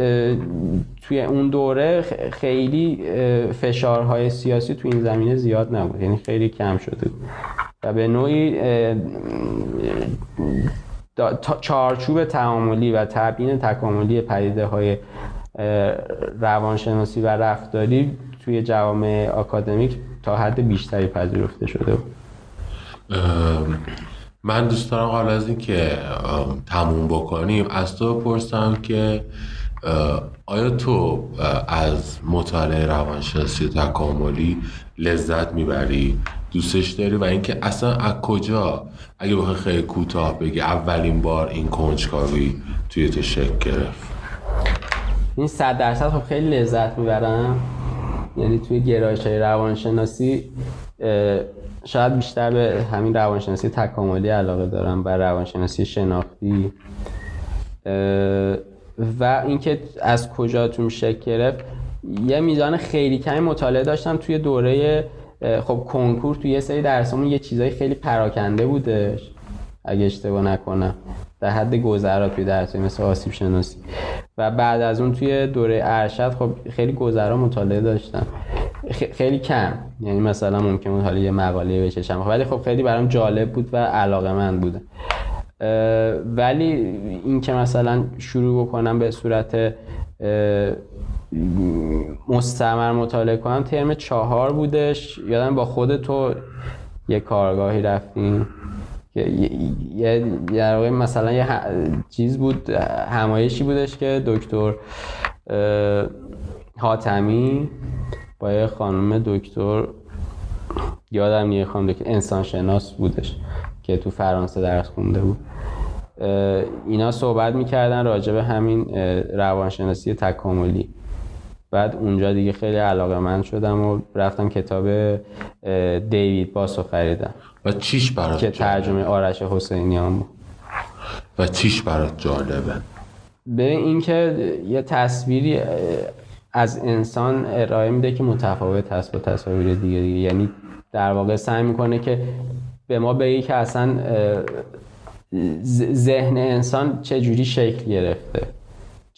توی اون دوره خیلی فشارهای سیاسی توی این زمینه زیاد نبود یعنی خیلی کم شده و به نوعی چارچوب تعاملی و تبیین تکاملی پدیده های روانشناسی و رفتاری توی جوامع آکادمیک تا حد بیشتری پذیرفته شده بود. من دوست دارم قبل از اینکه تموم بکنیم از تو بپرسم که آیا تو از مطالعه روانشناسی تکاملی لذت می‌بری؟ دوستش داری و اینکه اصلا از کجا؟ اگه بخوای خیلی کوتاه بگی اولین بار این کنجکاوی توی تو شکل گرفت. این صد درصد خب خیلی لذت می‌برم. یعنی توی گرایش های روانشناسی شاید بیشتر به همین روانشناسی تکاملی علاقه دارم و روانشناسی شناختی. و اینکه از کجا تو شکل گرفت یه میزان خیلی کمی مطالعه داشتم توی دوره خب کنکور توی یه سری درسامون یه چیزای خیلی پراکنده بودش. اگه اشتباه نکنم. در حد گذرا توی درس مثل آسیب شناسی. و بعد از اون توی دوره ارشد خب خیلی گذرا مطالعه داشتم. خیلی کم. یعنی مثلا ممکن بود حالا یه مقاله بچشم. ولی خب خیلی برام جالب بود و علاقه من بوده ولی این که مثلا شروع بکنم به صورت مستمر مطالعه کنم ترم چهار بودش. یادم با خود تو یه کارگاهی رفتیم یه در مثلا یه چیز بود همایشی بودش که دکتر حاتمی با یه خانم دکتر یادم یه خانم دکتر انسان شناس بودش که تو فرانسه درس خونده بود. اینا صحبت می‌کردن راجع به همین روانشناسی تکاملی. بعد اونجا دیگه خیلی علاقه من شدم و رفتم کتاب دیوید باسو خریدم. و چیش برات که ترجمه آرش حسینیان بود. و چیش برات جالبه؟ ببین اینکه یه تصویری از انسان ارائه میده که متفاوت هست با تصاویر دیگه دیگه. یعنی در واقع سعی می‌کنه که به ما بگه که اصلا ذهن انسان چه جوری شکل گرفته.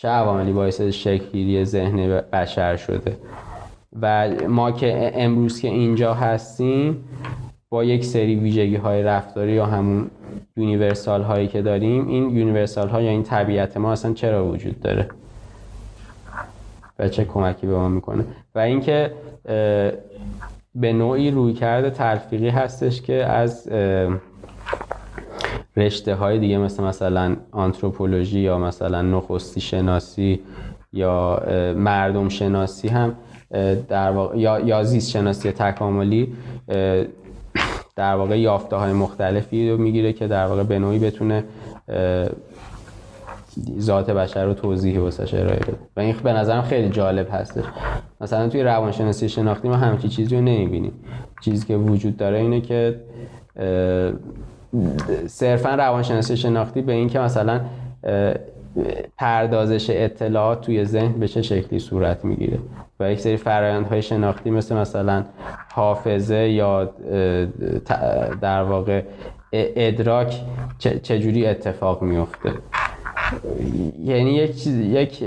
چه عواملی باعث شکلگیری ذهن بشر شده. و ما که امروز که اینجا هستیم با یک سری ویژگی های رفتاری یا همون universal هایی که داریم این universal ها یا این طبیعت ما اصلا چرا وجود داره؟ و چه کمکی به ما می‌کنه؟ و اینکه به نوعی رویکرد تلفیقی هستش که از رشته های دیگه مثل مثلا anthropology یا مثلا نخستی شناسی یا مردم شناسی هم در واقع یا, یا زیست شناسی تکاملی در واقع یافته های مختلفی رو می‌گیره که در واقع به نوعی بتونه ذات بشر رو توضیح واسش ارائه بده و این به نظرم خیلی جالب هستش. مثلا توی روانشناسی شناختی ما همچی چیزی رو نمی‌بینیم. چیزی که وجود داره اینه که صرفا روانشناسی شناختی به این که مثلا پردازش اطلاعات توی ذهن به چه شکلی صورت می‌گیره. و یک سری فرایندهای شناختی مثل مثلا حافظه یا در واقع ادراک چجوری اتفاق میفته یعنی یک یک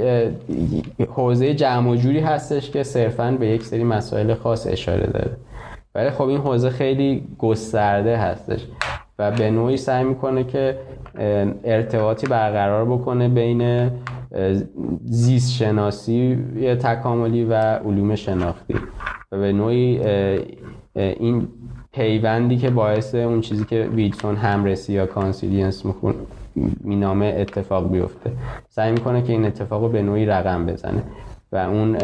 حوزه جمع و جوری هستش که صرفا به یک سری مسائل خاص اشاره داره. ولی خب این حوزه خیلی گسترده هستش. و به نوعی سعی می‌کنه که ارتباطی برقرار بکنه بین زیست شناسی تکاملی و علوم شناختی. و به نوعی این پیوندی که باعث اون چیزی که ویلسون همرسی یا consilience مینامه اتفاق بیفته. سعی می‌کنه که این اتفاق رو به نوعی رقم بزنه. و اون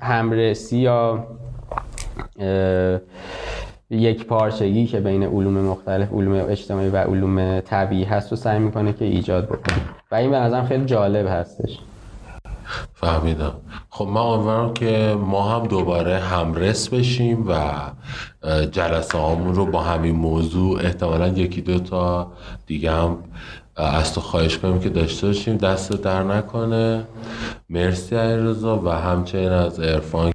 همرسی یا یک پارچگی که بین علوم مختلف علوم اجتماعی و علوم طبیعی هست و سعی می‌کنه که ایجاد بکنه. و این به نظرم خیلی جالب هستش. فهمیدم. خب من امیدوارم که ما هم دوباره همرس بشیم و جلسه هامون رو با همین موضوع احتمالا یکی دو تا دیگه هم از تو خواهش کنیم که داشته باشیم. دست در نکنه. مرسی علیرضا و همچنین از عرفان.